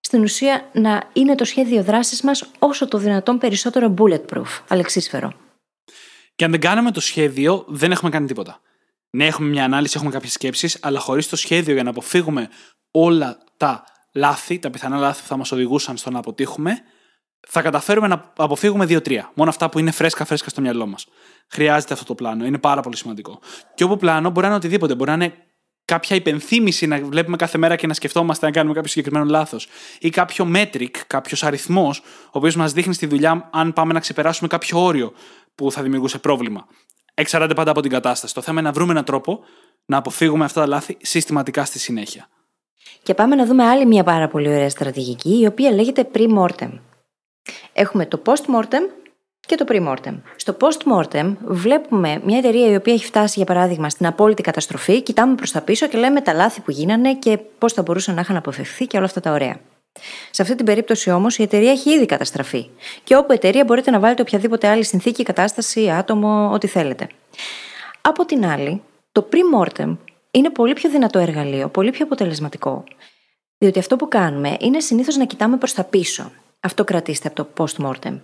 στην ουσία, να είναι το σχέδιο δράσης μας όσο το δυνατόν περισσότερο bulletproof, αλεξίσφαιρο. Και αν δεν κάνουμε το σχέδιο, δεν έχουμε κάνει τίποτα. Ναι, έχουμε μια ανάλυση, έχουμε κάποιες σκέψεις, αλλά χωρίς το σχέδιο για να αποφύγουμε όλα τα λάθη, τα πιθανά λάθη που θα μας οδηγούσαν στο να αποτύχουμε, θα καταφέρουμε να αποφύγουμε δύο-τρία. Μόνο αυτά που είναι φρέσκα-φρέσκα στο μυαλό μας. Χρειάζεται αυτό το πλάνο. Είναι πάρα πολύ σημαντικό. Και όπου πλάνο μπορεί να είναι οτιδήποτε. Μπορεί να είναι κάποια υπενθύμηση να βλέπουμε κάθε μέρα και να σκεφτόμαστε να κάνουμε κάποιο συγκεκριμένο λάθος. Ή κάποιο metric, κάποιος αριθμός, ο οποίος μας δείχνει στη δουλειά αν πάμε να ξεπεράσουμε κάποιο όριο που θα δημιουργούσε πρόβλημα. Εξαρτάται πάντα από την κατάσταση. Το θέμα είναι να βρούμε έναν τρόπο να αποφύγουμε αυτά τα λάθη συστηματικά στη συνέχεια. Και πάμε να δούμε άλλη μια πάρα πολύ ωραία στρατηγική, η οποία λέγεται pre-mortem. Έχουμε το post-mortem και το pre-mortem. Στο post-mortem βλέπουμε μια εταιρεία η οποία έχει φτάσει, για παράδειγμα, στην απόλυτη καταστροφή, κοιτάμε προς τα πίσω και λέμε τα λάθη που γίνανε και πώς θα μπορούσαν να είχαν αποφευθεί και όλα αυτά τα ωραία. Σε αυτή την περίπτωση όμως η εταιρεία έχει ήδη καταστραφεί. Και όπου εταιρεία μπορείτε να βάλετε οποιαδήποτε άλλη συνθήκη, κατάσταση, άτομο, ό,τι θέλετε. Από την άλλη, το pre-mortem είναι πολύ πιο δυνατό εργαλείο, πολύ πιο αποτελεσματικό. Διότι αυτό που κάνουμε είναι συνήθως να κοιτάμε προς τα πίσω. Αυτό κρατήστε από το post-mortem.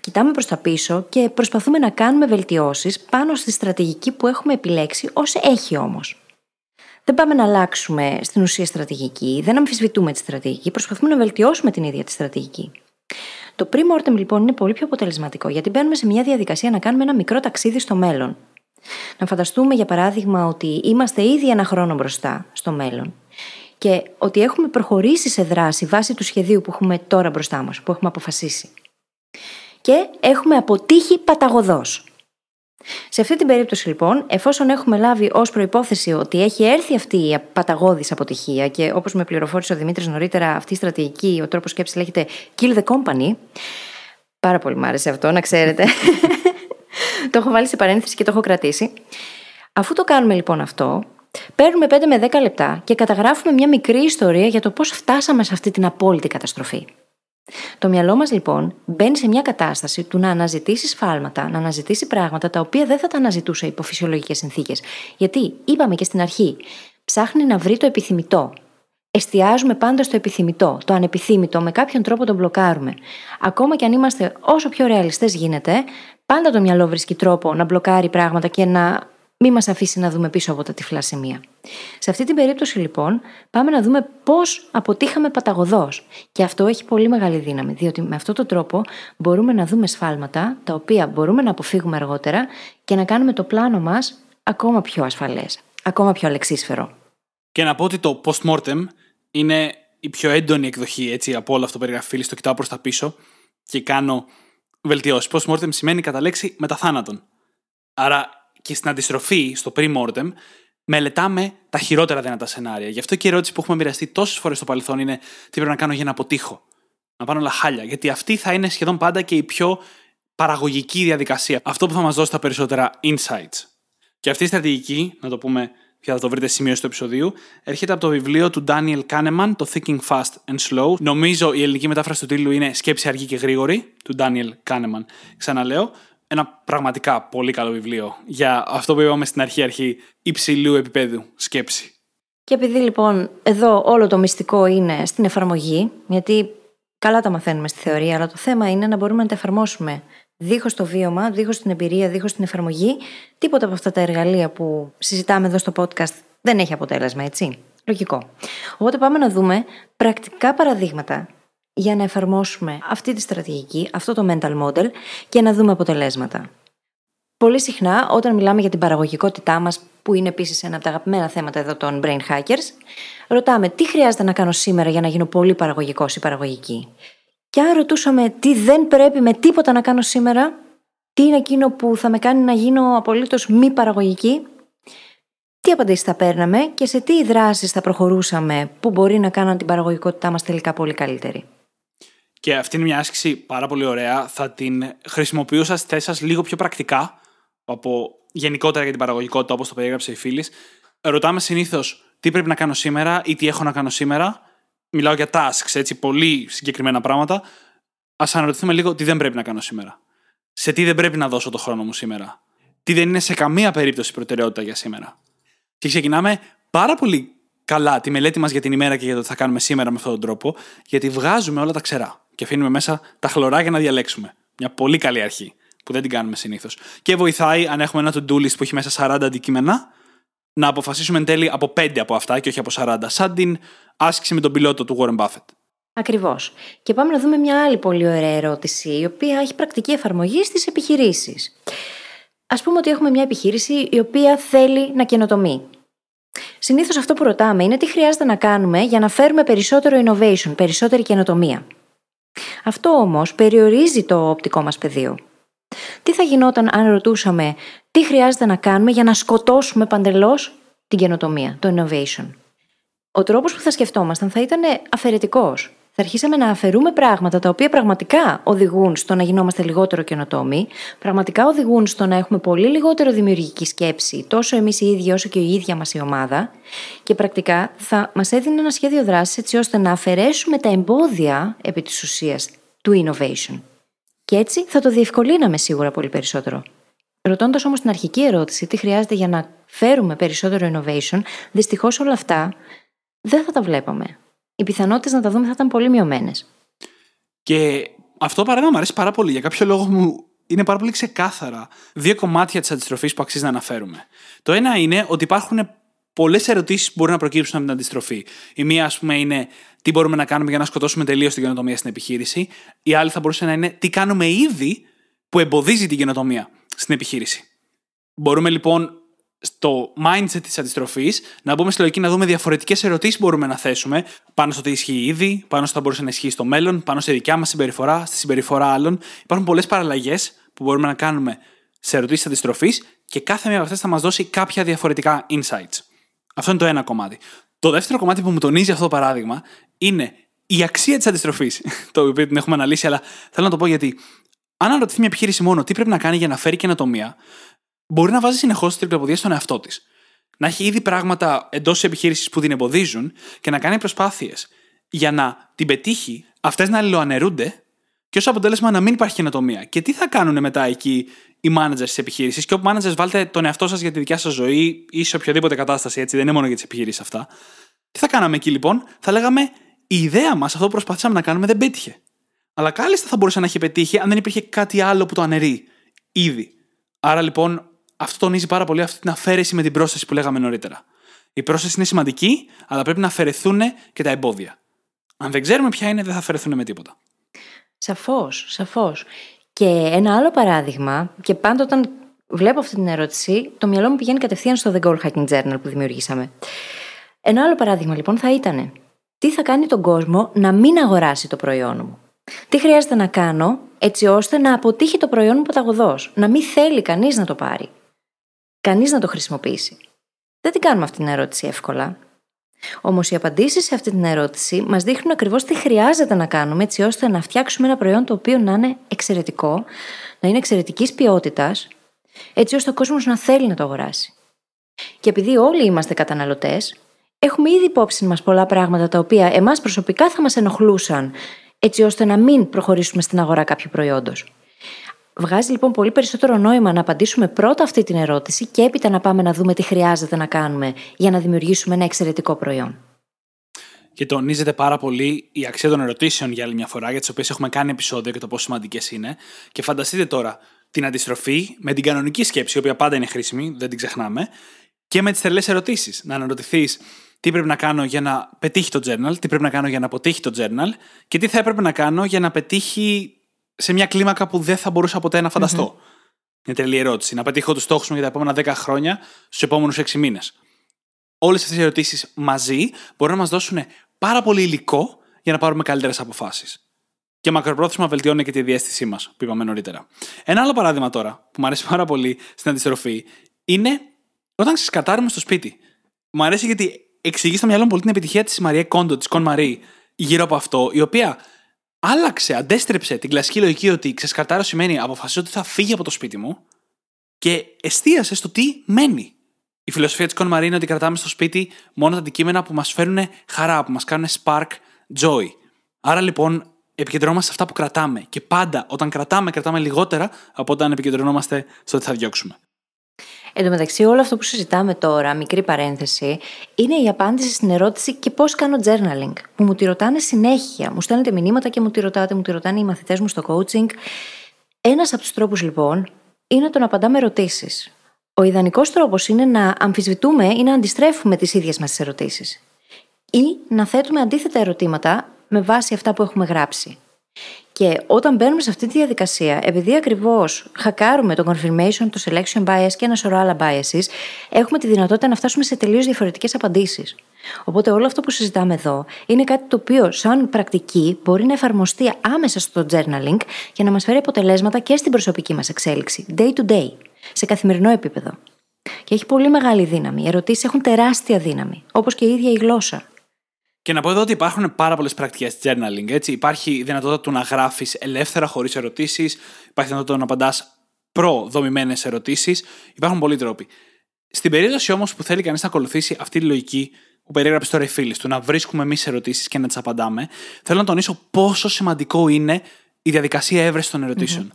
Κοιτάμε προς τα πίσω και προσπαθούμε να κάνουμε βελτιώσεις πάνω στη στρατηγική που έχουμε επιλέξει, ω έχει όμως. Δεν πάμε να αλλάξουμε στην ουσία στρατηγική, δεν αμφισβητούμε τη στρατηγική, προσπαθούμε να βελτιώσουμε την ίδια τη στρατηγική. Το pre-mortem λοιπόν είναι πολύ πιο αποτελεσματικό γιατί μπαίνουμε σε μια διαδικασία να κάνουμε ένα μικρό ταξίδι στο μέλλον. Να φανταστούμε για παράδειγμα ότι είμαστε ήδη ένα χρόνο μπροστά στο μέλλον και ότι έχουμε προχωρήσει σε δράση βάσει του σχεδίου που έχουμε τώρα μπροστά μας, που έχουμε αποφασίσει. Και έχουμε αποτύχει παταγωδός. Σε αυτή την περίπτωση λοιπόν, εφόσον έχουμε λάβει ως προπόθεση ότι έχει έρθει αυτή η παταγώδης αποτυχία και όπως με πληροφόρησε ο Δημήτρης νωρίτερα, αυτή η στρατηγική, ο τρόπος σκέψης λέγεται Kill the Company. Πάρα πολύ μου άρεσε αυτό, να ξέρετε. το έχω βάλει σε παρένθεση και το έχω κρατήσει. Αφού το κάνουμε λοιπόν αυτό, παίρνουμε 5 με 10 λεπτά και καταγράφουμε μια μικρή ιστορία για το πώς φτάσαμε σε αυτή την απόλυτη καταστροφή. Το μυαλό μας λοιπόν μπαίνει σε μια κατάσταση του να αναζητήσεις σφάλματα, να αναζητήσει πράγματα τα οποία δεν θα τα αναζητούσε υπό φυσιολογικές συνθήκες. Γιατί, είπαμε και στην αρχή, ψάχνει να βρει το επιθυμητό. Εστιάζουμε πάντα στο επιθυμητό, το ανεπιθύμητο, με κάποιον τρόπο το μπλοκάρουμε. Ακόμα και αν είμαστε όσο πιο ρεαλιστές γίνεται, πάντα το μυαλό βρίσκει τρόπο να μπλοκάρει πράγματα και να μην μας αφήσει να δούμε πίσω από τα τυφλά σημεία. Σε αυτή την περίπτωση, λοιπόν, πάμε να δούμε πώς αποτύχαμε παταγωδός. Και αυτό έχει πολύ μεγάλη δύναμη, διότι με αυτόν τον τρόπο μπορούμε να δούμε σφάλματα τα οποία μπορούμε να αποφύγουμε αργότερα και να κάνουμε το πλάνο μας ακόμα πιο ασφαλές, ακόμα πιο αλεξίσφαιρο. Και να πω ότι το post-mortem είναι η πιο έντονη εκδοχή έτσι, από όλο αυτό που περιγραφεί. Στο κοιτάω προς τα πίσω και κάνω βελτιώσεις. Post-mortem σημαίνει κατά λέξη μεταθάνατον. Άρα και στην αντιστροφή, στο pre-mortem, μελετάμε τα χειρότερα δυνατά σενάρια. Γι' αυτό και η ερώτηση που έχουμε μοιραστεί τόσες φορές στο παρελθόν είναι τι πρέπει να κάνω για να αποτύχω. Να πάνω όλα χάλια. Γιατί αυτή θα είναι σχεδόν πάντα και η πιο παραγωγική διαδικασία. Αυτό που θα μας δώσει τα περισσότερα insights. Και αυτή η στρατηγική, να το πούμε και θα το βρείτε σημείο στο επεισοδίου, έρχεται από το βιβλίο του Daniel Kahneman, το Thinking Fast and Slow. Νομίζω η ελληνική μετάφραση του τίτλου είναι Σκέψη αργή και γρήγορη, του Daniel Kahneman. Ξαναλέω, ένα πραγματικά πολύ καλό βιβλίο για αυτό που είπαμε στην αρχή αρχή υψηλού επίπεδου σκέψη. Και επειδή λοιπόν εδώ όλο το μυστικό είναι στην εφαρμογή, γιατί καλά τα μαθαίνουμε στη θεωρία, αλλά το θέμα είναι να μπορούμε να τα εφαρμόσουμε Δίχως το βίωμα, δίχως την εμπειρία, δίχως την εφαρμογή, τίποτα από αυτά τα εργαλεία που συζητάμε εδώ στο podcast δεν έχει αποτέλεσμα, έτσι; Λογικό. Οπότε πάμε να δούμε πρακτικά παραδείγματα για να εφαρμόσουμε αυτή τη στρατηγική, αυτό το mental model και να δούμε αποτελέσματα. Πολύ συχνά, όταν μιλάμε για την παραγωγικότητά μας, που είναι επίσης ένα από τα αγαπημένα θέματα εδώ των brain hackers, ρωτάμε τι χρειάζεται να κάνω σήμερα για να γίνω πολύ παραγωγικός ή παραγωγική. Και αν ρωτούσαμε τι δεν πρέπει με τίποτα να κάνω σήμερα, τι είναι εκείνο που θα με κάνει να γίνω απολύτως μη παραγωγική, τι απαντήσεις θα παίρναμε και σε τι δράσεις θα προχωρούσαμε που μπορεί να κάνουν την παραγωγικότητά μας τελικά πολύ καλύτερη. Και αυτή είναι μια άσκηση πάρα πολύ ωραία. Θα την χρησιμοποιούσα στη θέση σας λίγο πιο πρακτικά από γενικότερα για την παραγωγικότητα, όπως το περιέγραψε η φίλης. Ρωτάμε συνήθως τι πρέπει να κάνω σήμερα ή τι έχω να κάνω σήμερα. Μιλάω για tasks, έτσι, πολύ συγκεκριμένα πράγματα. Α αναρωτηθούμε λίγο τι δεν πρέπει να κάνω σήμερα. Σε τι δεν πρέπει να δώσω το χρόνο μου σήμερα. Τι δεν είναι σε καμία περίπτωση προτεραιότητα για σήμερα. Και ξεκινάμε πάρα πολύ καλά τη μελέτη μας για την ημέρα και για το τι θα κάνουμε σήμερα με αυτόν τον τρόπο, γιατί βγάζουμε όλα τα ξερά και αφήνουμε μέσα τα χλωρά για να διαλέξουμε. Μια πολύ καλή αρχή που δεν την κάνουμε συνήθως. Και βοηθάει αν έχουμε ένα to-do list που έχει μέσα 40 αντικείμενα, να αποφασίσουμε εν τέλει από 5 από αυτά και όχι από 40, σαν την άσκηση με τον πιλότο του Warren Buffett. Ακριβώς. Και πάμε να δούμε μια άλλη πολύ ωραία ερώτηση, η οποία έχει πρακτική εφαρμογή στις επιχειρήσεις. Α πούμε ότι έχουμε μια επιχείρηση η οποία θέλει να καινοτομεί. Συνήθως αυτό που ρωτάμε είναι τι χρειάζεται να κάνουμε για να φέρουμε περισσότερο innovation, περισσότερη καινοτομία. Αυτό όμως περιορίζει το οπτικό μας πεδίο. Τι θα γινόταν αν ρωτούσαμε τι χρειάζεται να κάνουμε για να σκοτώσουμε παντελώς την καινοτομία, το innovation; Ο τρόπος που θα σκεφτόμασταν θα ήταν αφαιρετικός. Θα αρχίσαμε να αφαιρούμε πράγματα τα οποία πραγματικά οδηγούν στο να γινόμαστε λιγότερο καινοτόμοι, πραγματικά οδηγούν στο να έχουμε πολύ λιγότερο δημιουργική σκέψη, τόσο εμείς οι ίδιοι όσο και η ίδια μας η ομάδα, και πρακτικά θα μας έδινε ένα σχέδιο δράσης έτσι ώστε να αφαιρέσουμε τα εμπόδια επί της ουσίας του innovation. Και έτσι θα το διευκολύναμε σίγουρα πολύ περισσότερο. Ρωτώντας όμως την αρχική ερώτηση, τι χρειάζεται για να φέρουμε περισσότερο innovation, δυστυχώς όλα αυτά δεν θα τα βλέπαμε. Οι πιθανότητες να τα δούμε θα ήταν πολύ μειωμένες. Και αυτό παράδειγμα μου αρέσει πάρα πολύ. Για κάποιο λόγο μου είναι πάρα πολύ ξεκάθαρα δύο κομμάτια της αντιστροφής που αξίζει να αναφέρουμε. Το ένα είναι ότι υπάρχουν πολλές ερωτήσεις που μπορούν να προκύψουν από την αντιστροφή. Η μία, ας πούμε, είναι τι μπορούμε να κάνουμε για να σκοτώσουμε τελείως την καινοτομία στην επιχείρηση. Η άλλη θα μπορούσε να είναι τι κάνουμε ήδη που εμποδίζει την καινοτομία στην επιχείρηση. Μπορούμε λοιπόν στο mindset της αντιστροφής να μπούμε στη λογική να δούμε διαφορετικές ερωτήσεις που μπορούμε να θέσουμε πάνω στο τι ισχύει ήδη, πάνω στο θα μπορούσε να ισχύει στο μέλλον, πάνω στη δικιά μας συμπεριφορά, στη συμπεριφορά άλλων. Υπάρχουν πολλές παραλλαγές που μπορούμε να κάνουμε σε ερωτήσεις αντιστροφής και κάθε μία από αυτές θα μας δώσει κάποια διαφορετικά insights. Αυτό είναι το ένα κομμάτι. Το δεύτερο κομμάτι που μου τονίζει αυτό το παράδειγμα είναι η αξία της αντιστροφής. το οποίο την έχουμε αναλύσει, αλλά θέλω να το πω γιατί αν αναρωτηθεί μια επιχείρηση μόνο τι πρέπει να κάνει για να φέρει καινοτομία, μπορεί να βάζει συνεχώς τριπλοποδία στον εαυτό της. Να έχει ήδη πράγματα εντός της επιχείρησης που την εμποδίζουν και να κάνει προσπάθειες για να την πετύχει, αυτές να αλληλοαναιρούνται και ως αποτέλεσμα να μην υπάρχει καινοτομία. Και τι θα κάνουν μετά εκεί οι managers της επιχείρησης; Και όπου managers βάλτε τον εαυτό σας για τη δικιά σας ζωή ή σε οποιαδήποτε κατάσταση, έτσι, δεν είναι μόνο για τις επιχειρήσει αυτά. Τι θα κάναμε εκεί λοιπόν, θα λέγαμε η ιδέα μας, αυτό που προσπαθήσαμε να κάνουμε, δεν πέτυχε. Αλλά κάλλιστα θα μπορούσε να έχει πετύχει αν δεν υπήρχε κάτι άλλο που το αναιρεί ήδη. Άρα λοιπόν αυτό τονίζει πάρα πολύ αυτή την αφαίρεση με την πρόσθεση που λέγαμε νωρίτερα. Η πρόσθεση είναι σημαντική, αλλά πρέπει να αφαιρεθούν και τα εμπόδια. Αν δεν ξέρουμε ποια είναι, δεν θα αφαιρεθούν με τίποτα. Σαφώς, σαφώς. Και ένα άλλο παράδειγμα, και πάντα όταν βλέπω αυτή την ερώτηση, το μυαλό μου πηγαίνει κατευθείαν στο The Goal Hacking Journal που δημιουργήσαμε. Ένα άλλο παράδειγμα λοιπόν θα ήταν τι θα κάνει τον κόσμο να μην αγοράσει το προϊόν μου; Τι χρειάζεται να κάνω έτσι ώστε να αποτύχει το προϊόν μου παταγωδός, να μην θέλει κανείς να το πάρει; Κανείς να το χρησιμοποιήσει. Δεν την κάνουμε αυτή την ερώτηση εύκολα. Όμως οι απαντήσεις σε αυτή την ερώτηση μας δείχνουν ακριβώς τι χρειάζεται να κάνουμε έτσι ώστε να φτιάξουμε ένα προϊόν το οποίο να είναι εξαιρετικό, να είναι εξαιρετικής ποιότητας, έτσι ώστε ο κόσμος να θέλει να το αγοράσει. Και επειδή όλοι είμαστε καταναλωτές, έχουμε ήδη υπόψη μας πολλά πράγματα τα οποία εμάς προσωπικά θα μας ενοχλούσαν, έτσι ώστε να μην προχωρήσουμε στην αγορά κάποιου προϊόντος. Βγάζει λοιπόν πολύ περισσότερο νόημα να απαντήσουμε πρώτα αυτή την ερώτηση και έπειτα να πάμε να δούμε τι χρειάζεται να κάνουμε για να δημιουργήσουμε ένα εξαιρετικό προϊόν. και τονίζεται πάρα πολύ η αξία των ερωτήσεων για άλλη μια φορά, για τις οποίες έχουμε κάνει επεισόδιο και το πόσο σημαντικές είναι. Και φανταστείτε τώρα την αντιστροφή με την κανονική σκέψη, η οποία πάντα είναι χρήσιμη, δεν την ξεχνάμε, και με τις τρελέ ερωτήσεις. Να αναρωτηθείς τι πρέπει να κάνω για να πετύχει το journal, τι πρέπει να κάνω για να αποτύχει το journal και τι θα έπρεπε να κάνω για να πετύχει σε μια κλίμακα που δεν θα μπορούσα ποτέ να φανταστώ. Mm-hmm. Μια τρελή ερώτηση. Να πετύχω τους στόχους μου για τα επόμενα 10 χρόνια στους επόμενους 6 μήνες. Όλες αυτές οι ερωτήσεις μαζί μπορούν να μας δώσουν πάρα πολύ υλικό για να πάρουμε καλύτερες αποφάσεις. Και μακροπρόθεσμα βελτιώνει και τη διέστησή μας, που είπαμε νωρίτερα. Ένα άλλο παράδειγμα τώρα, που μου αρέσει πάρα πολύ στην αντιστροφή, είναι όταν ξεσκατάρουμε στο σπίτι. Μου αρέσει γιατί εξηγείς στο μυαλό μου πολύ την επιτυχία της Μαρία Κόντο, της Κον Μαρή, γύρω από αυτό, η οποία άλλαξε, αντέστρεψε την κλασική λογική ότι ξεσκαρτάρω σημαίνει αποφασίζω ότι θα φύγει από το σπίτι μου και εστίασε στο τι μένει. Η φιλοσοφία της Κον Μαρή είναι ότι κρατάμε στο σπίτι μόνο τα αντικείμενα που μας φέρνουν χαρά, που μας κάνουν spark joy. Άρα λοιπόν επικεντρωνόμαστε σε αυτά που κρατάμε και πάντα όταν κρατάμε, κρατάμε λιγότερα από όταν επικεντρωνόμαστε στο ότι θα διώξουμε. Εν τω μεταξύ, όλο αυτό που συζητάμε τώρα, μικρή παρένθεση, είναι η απάντηση στην ερώτηση και πώς κάνω journaling. Που μου τη ρωτάνε συνέχεια. Μου στέλνετε μηνύματα και μου τη ρωτάτε, μου τη ρωτάνε οι μαθητές μου στο coaching. Ένας από τους τρόπους λοιπόν είναι το να απαντάμε ερωτήσεις. Ο ιδανικός τρόπος είναι να αμφισβητούμε ή να αντιστρέφουμε τις ίδιες μας τις ερωτήσεις. Ή να θέτουμε αντίθετα ερωτήματα με βάση αυτά που έχουμε γράψει. Και όταν μπαίνουμε σε αυτή τη διαδικασία, επειδή ακριβώς χακάρουμε το confirmation, το selection bias και ένα σωρό άλλα biases, έχουμε τη δυνατότητα να φτάσουμε σε τελείως διαφορετικές απαντήσεις. Οπότε όλο αυτό που συζητάμε εδώ είναι κάτι το οποίο, σαν πρακτική, μπορεί να εφαρμοστεί άμεσα στο journaling για να μας φέρει αποτελέσματα και στην προσωπική μας εξέλιξη, day to day, σε καθημερινό επίπεδο. Και έχει πολύ μεγάλη δύναμη. Οι ερωτήσεις έχουν τεράστια δύναμη, όπως και η ίδια η γλώσσα. Και να πω εδώ ότι υπάρχουν πάρα πολλές πρακτικές journaling. Έτσι. Υπάρχει η δυνατότητα του να γράφεις ελεύθερα, χωρίς ερωτήσεις. Υπάρχει η δυνατότητα να απαντάς προδομημένες ερωτήσεις. Υπάρχουν πολλοί τρόποι. Στην περίπτωση όμως που θέλει κανείς να ακολουθήσει αυτή τη λογική που περιέγραψε τώρα η φίλη του, να βρίσκουμε εμείς ερωτήσεις και να τις απαντάμε, θέλω να τονίσω πόσο σημαντικό είναι η διαδικασία έβρεσης των ερωτησεων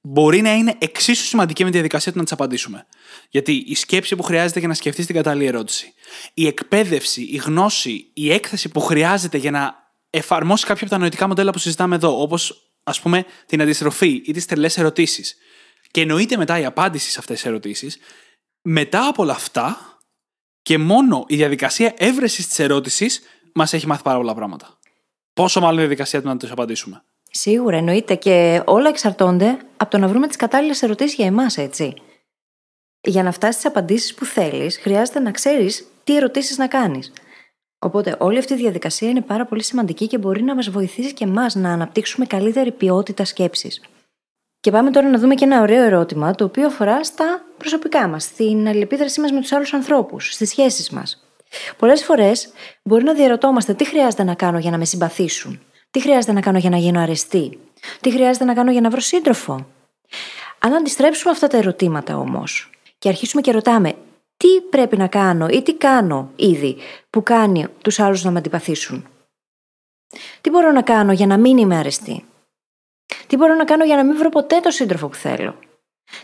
μπορεί να είναι εξίσου σημαντική με τη διαδικασία του να τις απαντήσουμε. Γιατί η σκέψη που χρειάζεται για να σκεφτείς την κατάλληλη ερώτηση, η εκπαίδευση, η γνώση, η έκθεση που χρειάζεται για να εφαρμόσει κάποια από τα νοητικά μοντέλα που συζητάμε εδώ, όπως ας πούμε την αντιστροφή ή τις τρελές ερωτήσεις, και εννοείται μετά η απάντηση σε αυτές τις ερωτήσεις, μετά από όλα αυτά και μόνο η διαδικασία έβρεσης της ερώτησης μας έχει μάθει πάρα πολλά πράγματα. Πόσο μάλλον η διαδικασία του να τους απαντήσουμε. Σίγουρα, εννοείται. Και όλα εξαρτώνται από το να βρούμε τις κατάλληλες ερωτήσεις για εμάς, έτσι. Για να φτάσεις στις απαντήσεις που θέλεις, χρειάζεται να ξέρεις τι ερωτήσεις να κάνεις. Οπότε, όλη αυτή η διαδικασία είναι πάρα πολύ σημαντική και μπορεί να μας βοηθήσει και εμάς να αναπτύξουμε καλύτερη ποιότητα σκέψης. Και πάμε τώρα να δούμε και ένα ωραίο ερώτημα, το οποίο αφορά στα προσωπικά μας, στην αλληλεπίδρασή μας με τους άλλους ανθρώπους, στις σχέσεις μας. Πολλές φορές μπορεί να διαρωτόμαστε τι χρειάζεται να κάνω για να με συμπαθήσουν, τι χρειάζεται να κάνω για να γίνω αρεστή. Τι χρειάζεται να κάνω για να βρω σύντροφο; Αν αντιστρέψουμε αυτά τα ερωτήματα όμως και αρχίσουμε και ρωτάμε τι πρέπει να κάνω ή τι κάνω ήδη που κάνει τους άλλους να με αντιπαθήσουν; Τι μπορώ να κάνω για να μην είμαι αρεστή. Τι μπορώ να κάνω για να μην βρω ποτέ το σύντροφο που θέλω;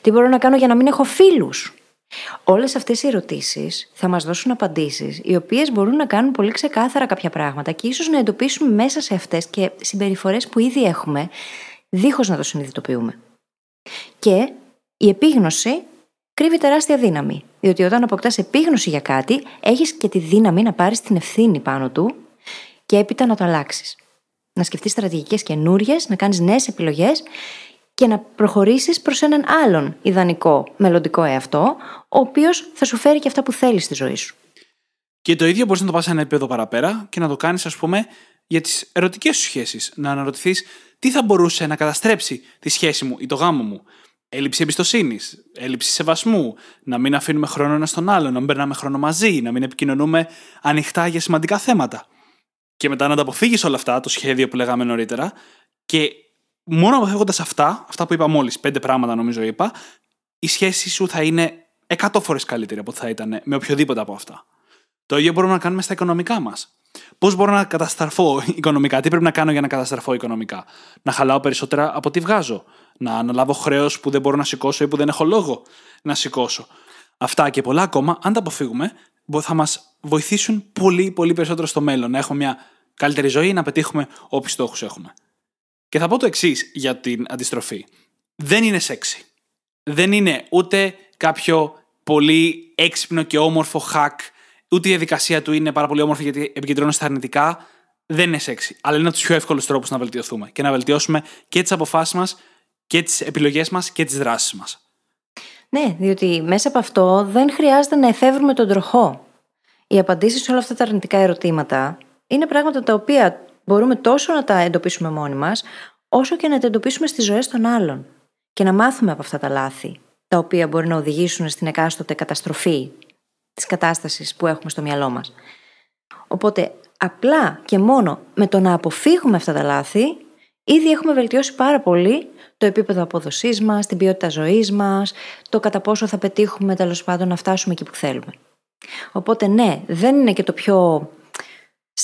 Τι μπορώ να κάνω για να μην έχω φίλους; Όλες αυτές οι ερωτήσεις θα μας δώσουν απαντήσεις οι οποίες μπορούν να κάνουν πολύ ξεκάθαρα κάποια πράγματα και ίσως να εντοπίσουμε μέσα σε αυτές και συμπεριφορές που ήδη έχουμε δίχως να το συνειδητοποιούμε. Και η επίγνωση κρύβει τεράστια δύναμη. Διότι όταν αποκτάς επίγνωση για κάτι, έχεις και τη δύναμη να πάρεις την ευθύνη πάνω του και έπειτα να το αλλάξεις. Να σκεφτείς στρατηγικές καινούριες, να κάνεις νέες επιλογές και να προχωρήσεις προς έναν άλλον ιδανικό μελλοντικό εαυτό, ο οποίος θα σου φέρει και αυτά που θέλεις στη ζωή σου. Και το ίδιο μπορείς να το πας ένα επίπεδο παραπέρα και να το κάνεις, ας πούμε, για τις ερωτικές σου σχέσεις. Να αναρωτηθείς τι θα μπορούσε να καταστρέψει τη σχέση μου ή το γάμο μου; Έλλειψη εμπιστοσύνης, έλλειψη σεβασμού, να μην αφήνουμε χρόνο ένας στον άλλον, να μην περνάμε χρόνο μαζί, να μην επικοινωνούμε ανοιχτά για σημαντικά θέματα. Και μετά να τα αποφύγει όλα αυτά, το σχέδιο που λέγαμε νωρίτερα, και μόνο αποφεύγοντα αυτά, αυτά που είπα μόλις, πέντε πράγματα νομίζω είπα, η σχέση σου θα είναι 100 φορές καλύτερη από ό,τι θα ήταν με οποιοδήποτε από αυτά. Το ίδιο μπορούμε να κάνουμε στα οικονομικά μας. Πώς μπορώ να καταστραφώ οικονομικά, τι πρέπει να κάνω για να καταστραφώ οικονομικά; Να χαλάω περισσότερα από ό,τι βγάζω; Να αναλάβω χρέος που δεν μπορώ να σηκώσω ή που δεν έχω λόγο να σηκώσω; Αυτά και πολλά ακόμα, αν τα αποφύγουμε, θα μας βοηθήσουν πολύ, πολύ περισσότερο στο μέλλον. Να έχουμε μια καλύτερη ζωή, να πετύχουμε όποιους στόχους έχουμε. Και θα πω το εξής για την αντιστροφή. Δεν είναι σεξι. Δεν είναι ούτε κάποιο πολύ έξυπνο και όμορφο hack, ούτε η διαδικασία του είναι πάρα πολύ όμορφη γιατί επικεντρώνεται στα αρνητικά. Δεν είναι σεξι. Αλλά είναι από τους πιο εύκολους τρόπους να βελτιωθούμε και να βελτιώσουμε και τις αποφάσεις μας και τις επιλογές μας και τις δράσεις μας. Ναι, διότι μέσα από αυτό δεν χρειάζεται να εφεύρουμε τον τροχό. Οι απαντήσεις σε όλα αυτά τα αρνητικά ερωτήματα είναι πράγματα τα οποία μπορούμε τόσο να τα εντοπίσουμε μόνοι μας, όσο και να τα εντοπίσουμε στις ζωές των άλλων. Και να μάθουμε από αυτά τα λάθη, τα οποία μπορεί να οδηγήσουν στην εκάστοτε καταστροφή της κατάστασης που έχουμε στο μυαλό μας. Οπότε, απλά και μόνο με το να αποφύγουμε αυτά τα λάθη, ήδη έχουμε βελτιώσει πάρα πολύ το επίπεδο απόδοσή μας, την ποιότητα ζωής μας, το κατά πόσο θα πετύχουμε τέλος πάντων να φτάσουμε εκεί που θέλουμε. Οπότε, ναι, δεν είναι και το πιο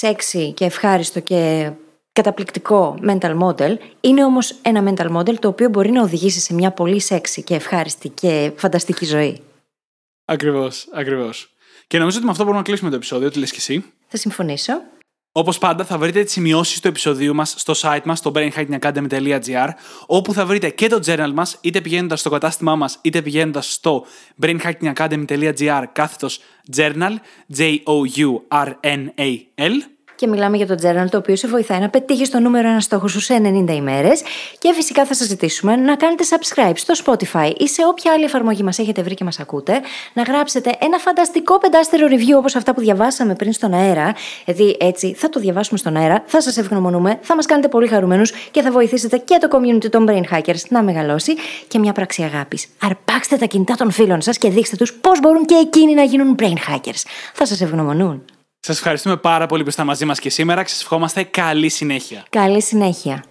σεξι και ευχάριστο και καταπληκτικό mental model. Είναι όμως ένα mental model το οποίο μπορεί να οδηγήσει σε μια πολύ σεξι και ευχάριστη και φανταστική ζωή. Ακριβώς, ακριβώς. Και νομίζω ότι με αυτό μπορούμε να κλείσουμε το επεισόδιο. Τι λες και εσύ; Θα συμφωνήσω. Όπως πάντα, θα βρείτε τις σημειώσεις του επεισοδίου μας στο site μας, στο brainhackingacademy.gr, όπου θα βρείτε και το journal μας, είτε πηγαίνοντας στο κατάστημά μας, είτε πηγαίνοντας στο brainhackingacademy.gr κάθετος journal, J-O-U-R-N-A-L και μιλάμε για το journal το οποίο σε βοηθάει να πετύχεις το νούμερο ένα στόχο σου σε 90 ημέρες. Και φυσικά θα σας ζητήσουμε να κάνετε subscribe στο Spotify ή σε όποια άλλη εφαρμογή μας έχετε βρει και μας ακούτε, να γράψετε ένα φανταστικό πεντάστερο review όπως αυτά που διαβάσαμε πριν στον αέρα. Γιατί έτσι θα το διαβάσουμε στον αέρα, θα σας ευγνωμονούμε, θα μας κάνετε πολύ χαρούμενους και θα βοηθήσετε και το community των Brain Hackers να μεγαλώσει και μια πράξη αγάπης. Αρπάξτε τα κινητά των φίλων σας και δείξτε τους πώς μπορούν και εκείνοι να γίνουν Brain Hackers. Θα σας ευγνωμονούν. Σας ευχαριστούμε πάρα πολύ που είστε μαζί μας και σήμερα. Σα ευχόμαστε καλή συνέχεια. Καλή συνέχεια.